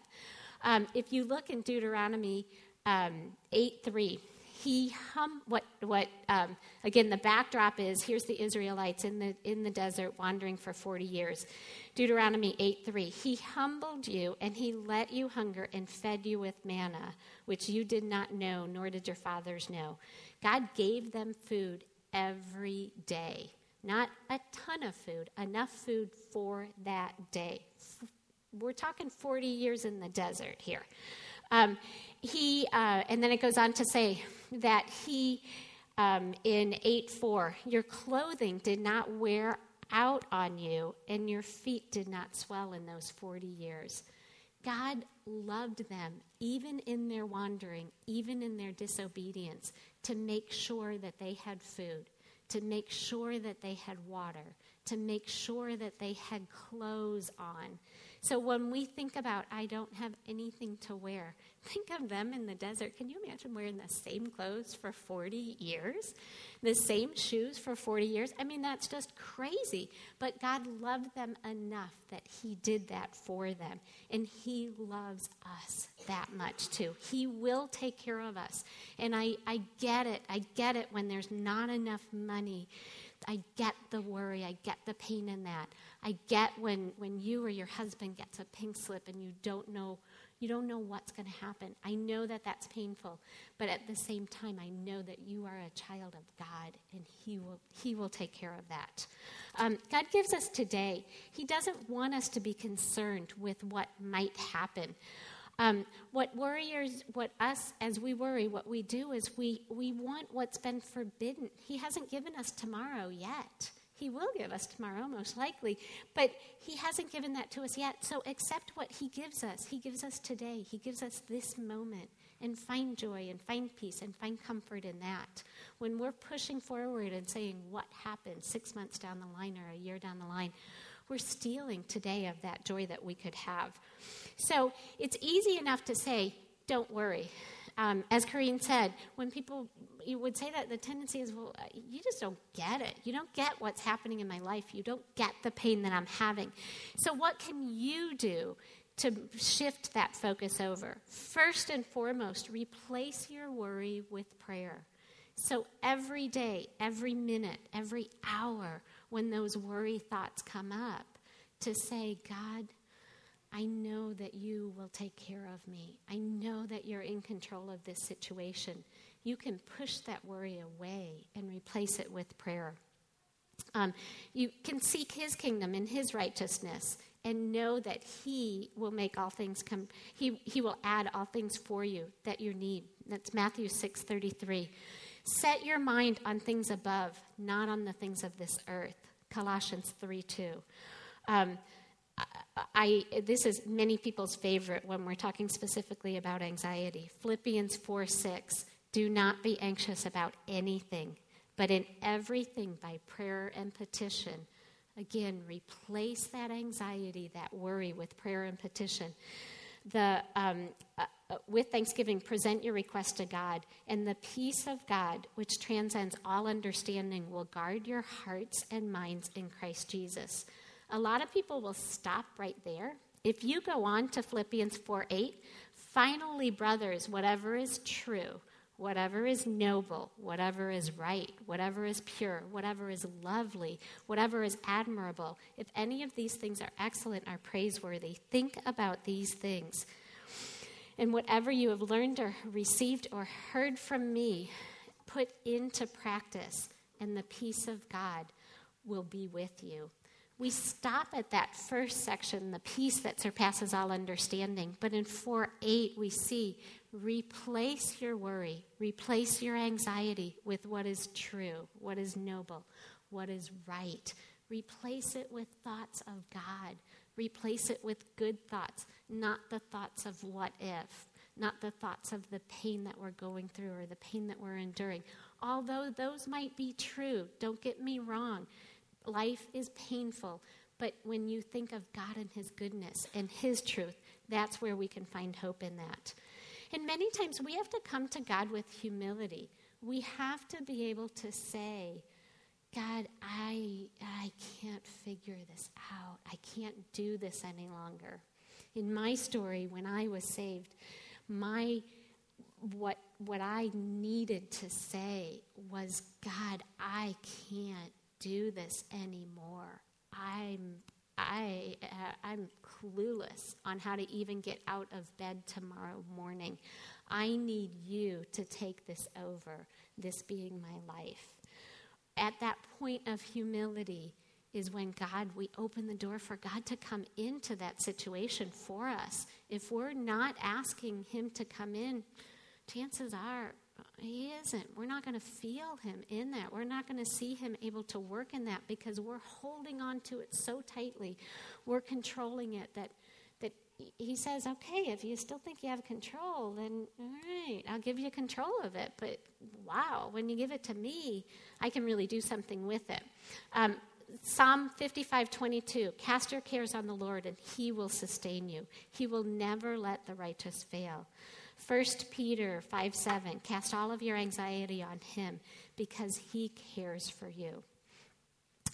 Um, if you look in Deuteronomy um, 8 3, he hum what what um, again the backdrop is here's the israelites in the in the desert wandering for 40 years. Deuteronomy 8 3 he humbled you and he let you hunger and fed you with manna which you did not know nor did your fathers know. God gave them food every day not a ton of food enough food for that day. We're talking 40 years in the desert here. Um, he, uh, and then it goes on to say that he, um, in 8 4, your clothing did not wear out on you, and your feet did not swell in those 40 years. God loved them, even in their wandering, even in their disobedience, to make sure that they had food, to make sure that they had water, to make sure that they had clothes on. So when we think about, I don't have anything to wear, think of them in the desert. Can you imagine wearing the same clothes for 40 years? The same shoes for 40 years? I mean, that's just crazy. But God loved them enough that He did that for them. And He loves us that much too. He will take care of us. And I, I get it. I get it when there's not enough money. I get the worry. I get the pain in that. I get when, when you or your husband gets a pink slip and you don't know you don't know what's going to happen. I know that that's painful, but at the same time, I know that you are a child of God, and He will He will take care of that. Um, God gives us today. He doesn't want us to be concerned with what might happen. Um, what worriers, what us, as we worry, what we do is we, we want what's been forbidden. He hasn't given us tomorrow yet. He will give us tomorrow, most likely. But He hasn't given that to us yet. So accept what He gives us. He gives us today, He gives us this moment. And find joy and find peace and find comfort in that. When we're pushing forward and saying, What happened six months down the line or a year down the line? We're stealing today of that joy that we could have. So it's easy enough to say, Don't worry. Um, as Corrine said, when people you would say that the tendency is, well, uh, you just don't get it. You don't get what's happening in my life. You don't get the pain that I'm having. So, what can you do to shift that focus over? First and foremost, replace your worry with prayer. So every day, every minute, every hour, when those worry thoughts come up, to say, God, I know that you will take care of me. I know that you're in control of this situation. You can push that worry away and replace it with prayer. Um, you can seek his kingdom and his righteousness and know that he will make all things come he, he will add all things for you that you need that's matthew 6.33 set your mind on things above not on the things of this earth colossians 3 2 um, I, this is many people's favorite when we're talking specifically about anxiety. Philippians 4 6. Do not be anxious about anything, but in everything by prayer and petition. Again, replace that anxiety, that worry with prayer and petition. The, um, uh, uh with thanksgiving, present your request to God, and the peace of God, which transcends all understanding, will guard your hearts and minds in Christ Jesus. A lot of people will stop right there. If you go on to Philippians 4 8, finally, brothers, whatever is true, whatever is noble, whatever is right, whatever is pure, whatever is lovely, whatever is admirable, if any of these things are excellent, are praiseworthy, think about these things. And whatever you have learned or received or heard from me, put into practice, and the peace of God will be with you we stop at that first section, the peace that surpasses all understanding. But in 4 8, we see replace your worry, replace your anxiety with what is true, what is noble, what is right. Replace it with thoughts of God. Replace it with good thoughts, not the thoughts of what if, not the thoughts of the pain that we're going through or the pain that we're enduring. Although those might be true, don't get me wrong. Life is painful, but when you think of God and His goodness and His truth, that's where we can find hope in that. And many times we have to come to God with humility. We have to be able to say, God, I, I can't figure this out. I can't do this any longer. In my story, when I was saved, my what what I needed to say was, God, I can't do this anymore. I'm I uh, I'm clueless on how to even get out of bed tomorrow morning. I need you to take this over, this being my life. At that point of humility is when God, we open the door for God to come into that situation for us. If we're not asking Him to come in, chances are he isn't. We're not going to feel him in that. We're not going to see him able to work in that because we're holding on to it so tightly. We're controlling it that that he says, "Okay, if you still think you have control, then all right, I'll give you control of it." But wow, when you give it to me, I can really do something with it. Um, Psalm 55 22 Cast your cares on the Lord, and he will sustain you. He will never let the righteous fail. 1 Peter 5 7, cast all of your anxiety on him because he cares for you.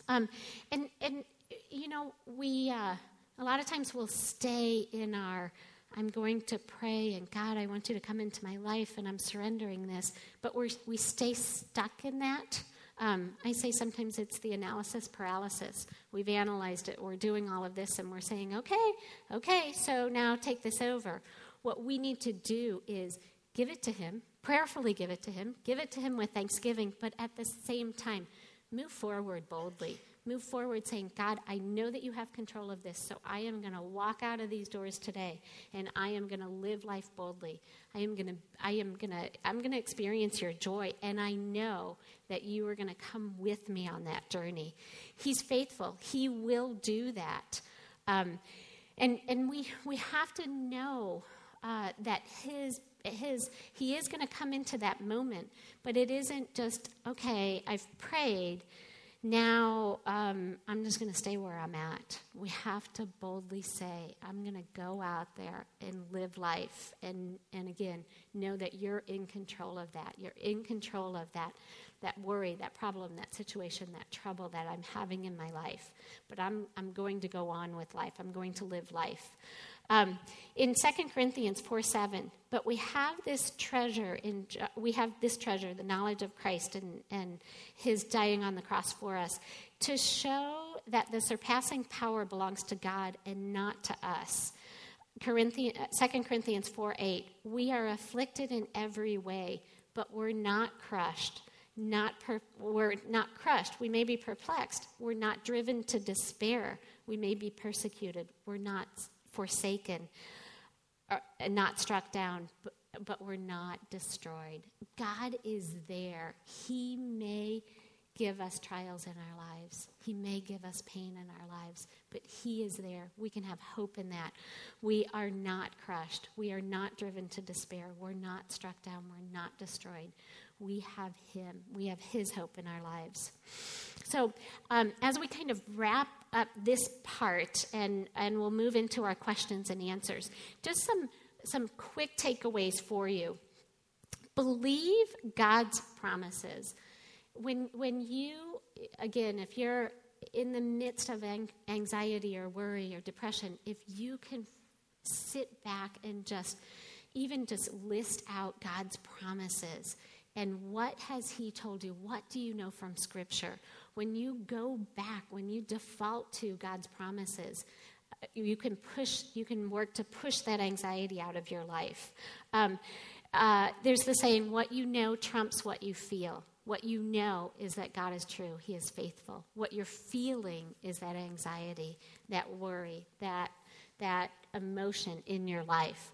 Um, and, and, you know, we, uh, a lot of times we'll stay in our, I'm going to pray and God, I want you to come into my life and I'm surrendering this, but we we stay stuck in that. Um, I say sometimes it's the analysis paralysis. We've analyzed it, we're doing all of this, and we're saying, okay, okay, so now take this over. What we need to do is give it to Him, prayerfully give it to Him, give it to Him with thanksgiving, but at the same time, move forward boldly. Move forward saying, God, I know that you have control of this, so I am going to walk out of these doors today and I am going to live life boldly. I am going to I am going to I'm going to experience your joy and I know that you are going to come with me on that journey. He's faithful. He will do that. Um, and and we we have to know uh, that his his he is going to come into that moment but it isn't just okay i've prayed now um, i'm just going to stay where i'm at. We have to boldly say i'm going to go out there and live life and and again know that you're in control of that. You're in control of that that worry that problem that situation that trouble that i'm having in my life. But i'm i'm going to go on with life. I'm going to live life Um, in 2 Corinthians 4 7, but we have this treasure in we have this treasure, the knowledge of Christ and, and his dying on the cross for us, to show that the surpassing power belongs to God and not to us. Corinthians, 2 Corinthians 4 8, we are afflicted in every way, but we're not crushed. Not per, we're not crushed. We may be perplexed. We're not driven to despair. We may be persecuted. We're not forsaken, or, uh, not struck down, but, but we're not destroyed. God is there. He may give us trials in our lives, He may give us pain in our lives, but He is there. We can have hope in that. We are not crushed. We are not driven to despair. We're not struck down. We're not destroyed. We have Him. We have His hope in our lives. So, um, as we kind of wrap up this part and, and we'll move into our questions and answers. Just some, some quick takeaways for you. Believe God's promises. When, when you, again, if you're in the midst of anxiety or worry or depression, if you can sit back and just even just list out God's promises and what has He told you? What do you know from Scripture? when you go back, when you default to God's promises, you can push, you can work to push that anxiety out of your life. Um, uh, there's the saying, what you know trumps what you feel. What you know is that God is true, He is faithful. What you're feeling is that anxiety, that worry, that, that emotion in your life.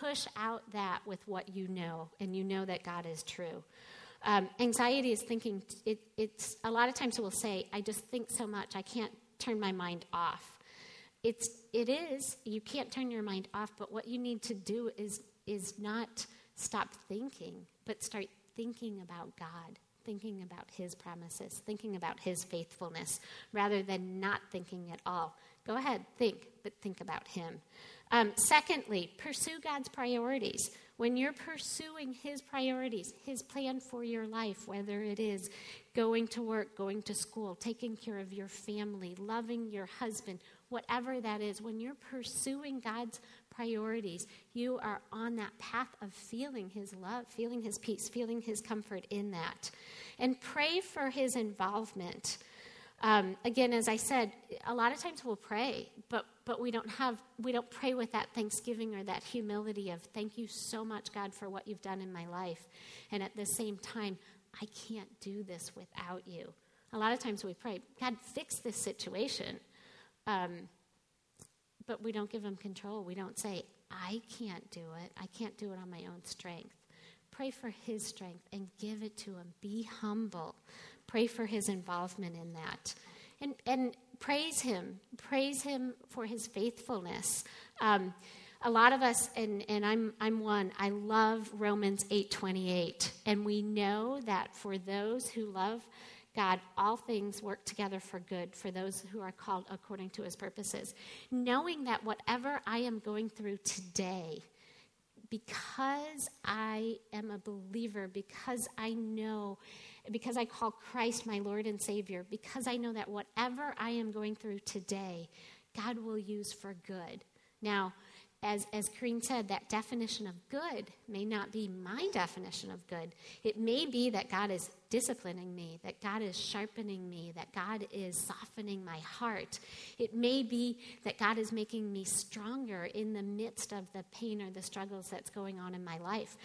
Push out that with what you know, and you know that God is true. Um, anxiety is thinking, it, it's a lot of times we'll say, I just think so much, I can't turn my mind off. It's, it is, you can't turn your mind off, but what you need to do is, is not stop thinking, but start thinking about God, thinking about His promises, thinking about His faithfulness, rather than not thinking at all. Go ahead, think, but think about Him. Um, secondly, pursue God's priorities. When you're pursuing His priorities, His plan for your life, whether it is going to work, going to school, taking care of your family, loving your husband, whatever that is, when you're pursuing God's priorities, you are on that path of feeling His love, feeling His peace, feeling His comfort in that. And pray for His involvement. Um, again, as I said, a lot of times we'll pray, but but we don't have we don't pray with that thanksgiving or that humility of thank you so much God for what you've done in my life, and at the same time, I can't do this without you. A lot of times we pray, God, fix this situation, um, but we don't give Him control. We don't say, I can't do it. I can't do it on my own strength. Pray for His strength and give it to Him. Be humble. Pray for his involvement in that. And, and praise him. Praise him for his faithfulness. Um, a lot of us, and, and I'm, I'm one, I love Romans 8.28. And we know that for those who love God, all things work together for good for those who are called according to his purposes. Knowing that whatever I am going through today, because I am a believer, because I know because I call Christ my Lord and Savior, because I know that whatever I am going through today, God will use for good. Now, as, as Kareen said, that definition of good may not be my definition of good. It may be that God is disciplining me, that God is sharpening me, that God is softening my heart. It may be that God is making me stronger in the midst of the pain or the struggles that's going on in my life.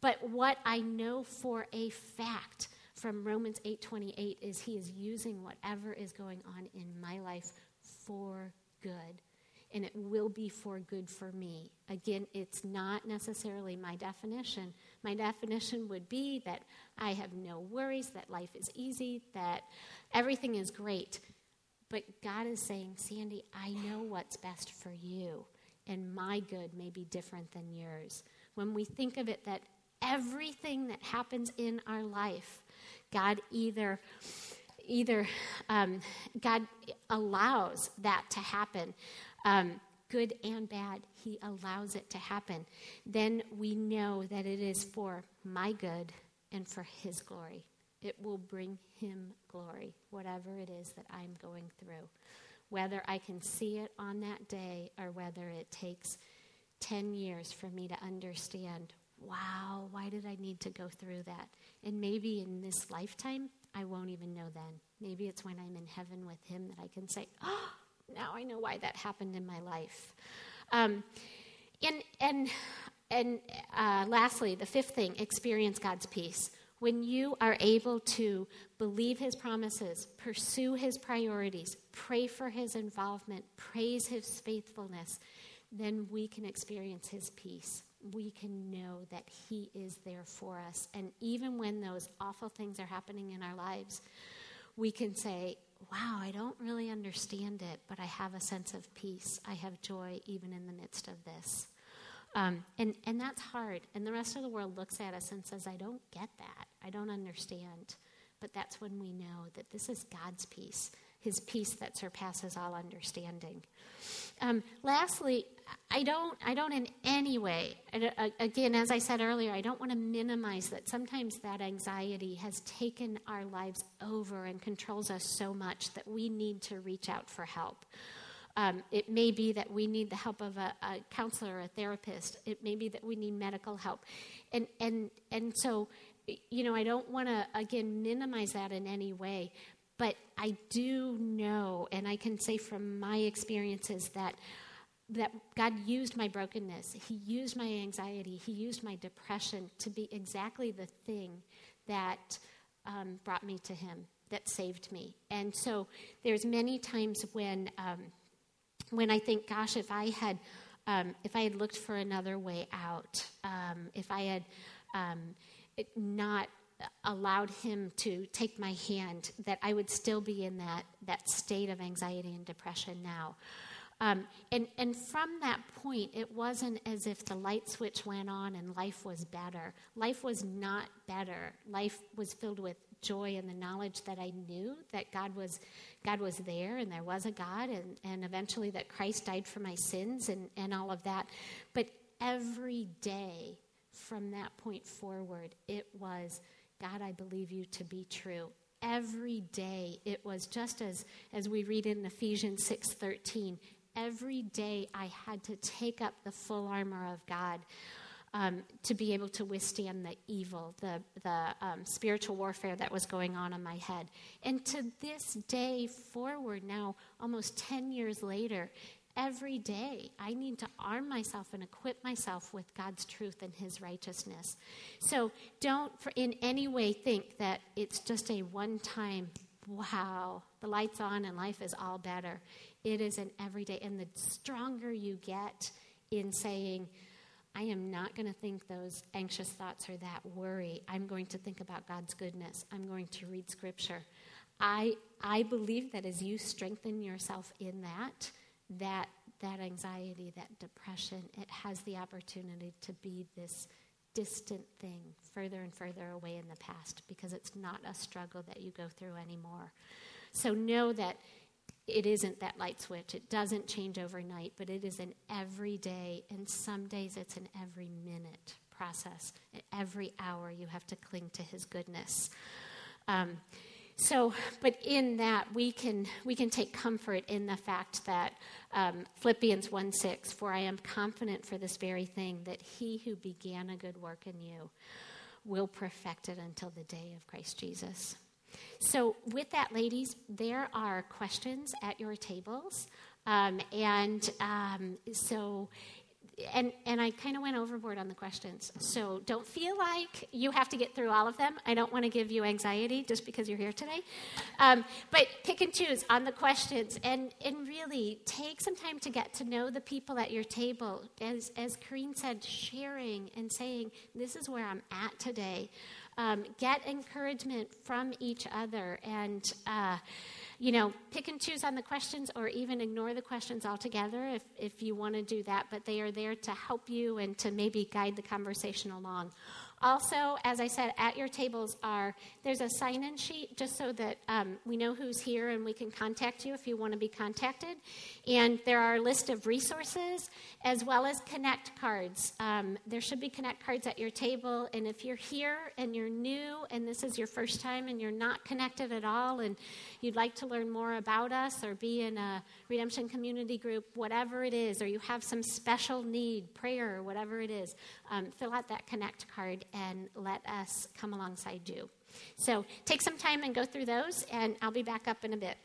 But what I know for a fact from Romans 8:28 is he is using whatever is going on in my life for good and it will be for good for me. Again, it's not necessarily my definition. My definition would be that I have no worries, that life is easy, that everything is great. But God is saying, Sandy, I know what's best for you, and my good may be different than yours. When we think of it, that everything that happens in our life God either either um, God allows that to happen, um, good and bad. He allows it to happen. Then we know that it is for my good and for His glory. It will bring Him glory, whatever it is that I'm going through. whether I can see it on that day or whether it takes 10 years for me to understand wow, why did I need to go through that? And maybe in this lifetime, I won't even know then. Maybe it's when I'm in heaven with Him that I can say, oh, now I know why that happened in my life. Um, and and, and uh, lastly, the fifth thing experience God's peace. When you are able to believe His promises, pursue His priorities, pray for His involvement, praise His faithfulness, then we can experience His peace we can know that He is there for us. And even when those awful things are happening in our lives, we can say, Wow, I don't really understand it, but I have a sense of peace. I have joy even in the midst of this. Um, and, and that's hard. And the rest of the world looks at us and says, I don't get that. I don't understand. But that's when we know that this is God's peace, His peace that surpasses all understanding. Um, lastly, I don't, I don't in any way, again, as I said earlier, I don't want to minimize that sometimes that anxiety has taken our lives over and controls us so much that we need to reach out for help. Um, it may be that we need the help of a, a, counselor or a therapist. It may be that we need medical help. And, and, and so, you know, I don't want to, again, minimize that in any way. But I do know, and I can say from my experiences, that that God used my brokenness, He used my anxiety, He used my depression to be exactly the thing that um, brought me to Him, that saved me. And so there's many times when um, when I think, gosh, if I had um, if I had looked for another way out, um, if I had um, not allowed him to take my hand, that I would still be in that, that state of anxiety and depression now. Um, and, and from that point, it wasn't as if the light switch went on and life was better. Life was not better. Life was filled with joy and the knowledge that I knew that God was, God was there and there was a God, and, and eventually that Christ died for my sins and, and all of that. But every day from that point forward, it was God, I believe you to be true. Every day it was just as as we read in Ephesians 6:13, every day I had to take up the full armor of God. Um, to be able to withstand the evil, the, the um, spiritual warfare that was going on in my head. And to this day forward, now almost 10 years later, every day I need to arm myself and equip myself with God's truth and His righteousness. So don't in any way think that it's just a one time, wow, the light's on and life is all better. It is an everyday. And the stronger you get in saying, I am not going to think those anxious thoughts or that worry. I'm going to think about God's goodness. I'm going to read scripture. I, I believe that as you strengthen yourself in that, that that anxiety, that depression, it has the opportunity to be this distant thing further and further away in the past because it's not a struggle that you go through anymore. So know that it isn't that light switch. It doesn't change overnight, but it is an everyday, and some days it's an every minute process. Every hour you have to cling to His goodness. Um, so, but in that we can we can take comfort in the fact that um, Philippians one six, for I am confident for this very thing that He who began a good work in you will perfect it until the day of Christ Jesus. So, with that, ladies, there are questions at your tables. Um, and um, so and and I kind of went overboard on the questions. So don't feel like you have to get through all of them. I don't want to give you anxiety just because you're here today. Um, but pick and choose on the questions, and and really take some time to get to know the people at your table. As as Kareen said, sharing and saying, "This is where I'm at today." Um, get encouragement from each other and. Uh, you know, pick and choose on the questions or even ignore the questions altogether if, if you want to do that, but they are there to help you and to maybe guide the conversation along. Also, as I said, at your tables are there's a sign-in sheet just so that um, we know who's here and we can contact you if you want to be contacted. And there are a list of resources as well as connect cards. Um, there should be connect cards at your table. And if you're here and you're new and this is your first time and you're not connected at all and you'd like to learn more about us or be in a redemption community group, whatever it is, or you have some special need, prayer, whatever it is, um, fill out that connect card and let us come alongside you. So take some time and go through those, and I'll be back up in a bit.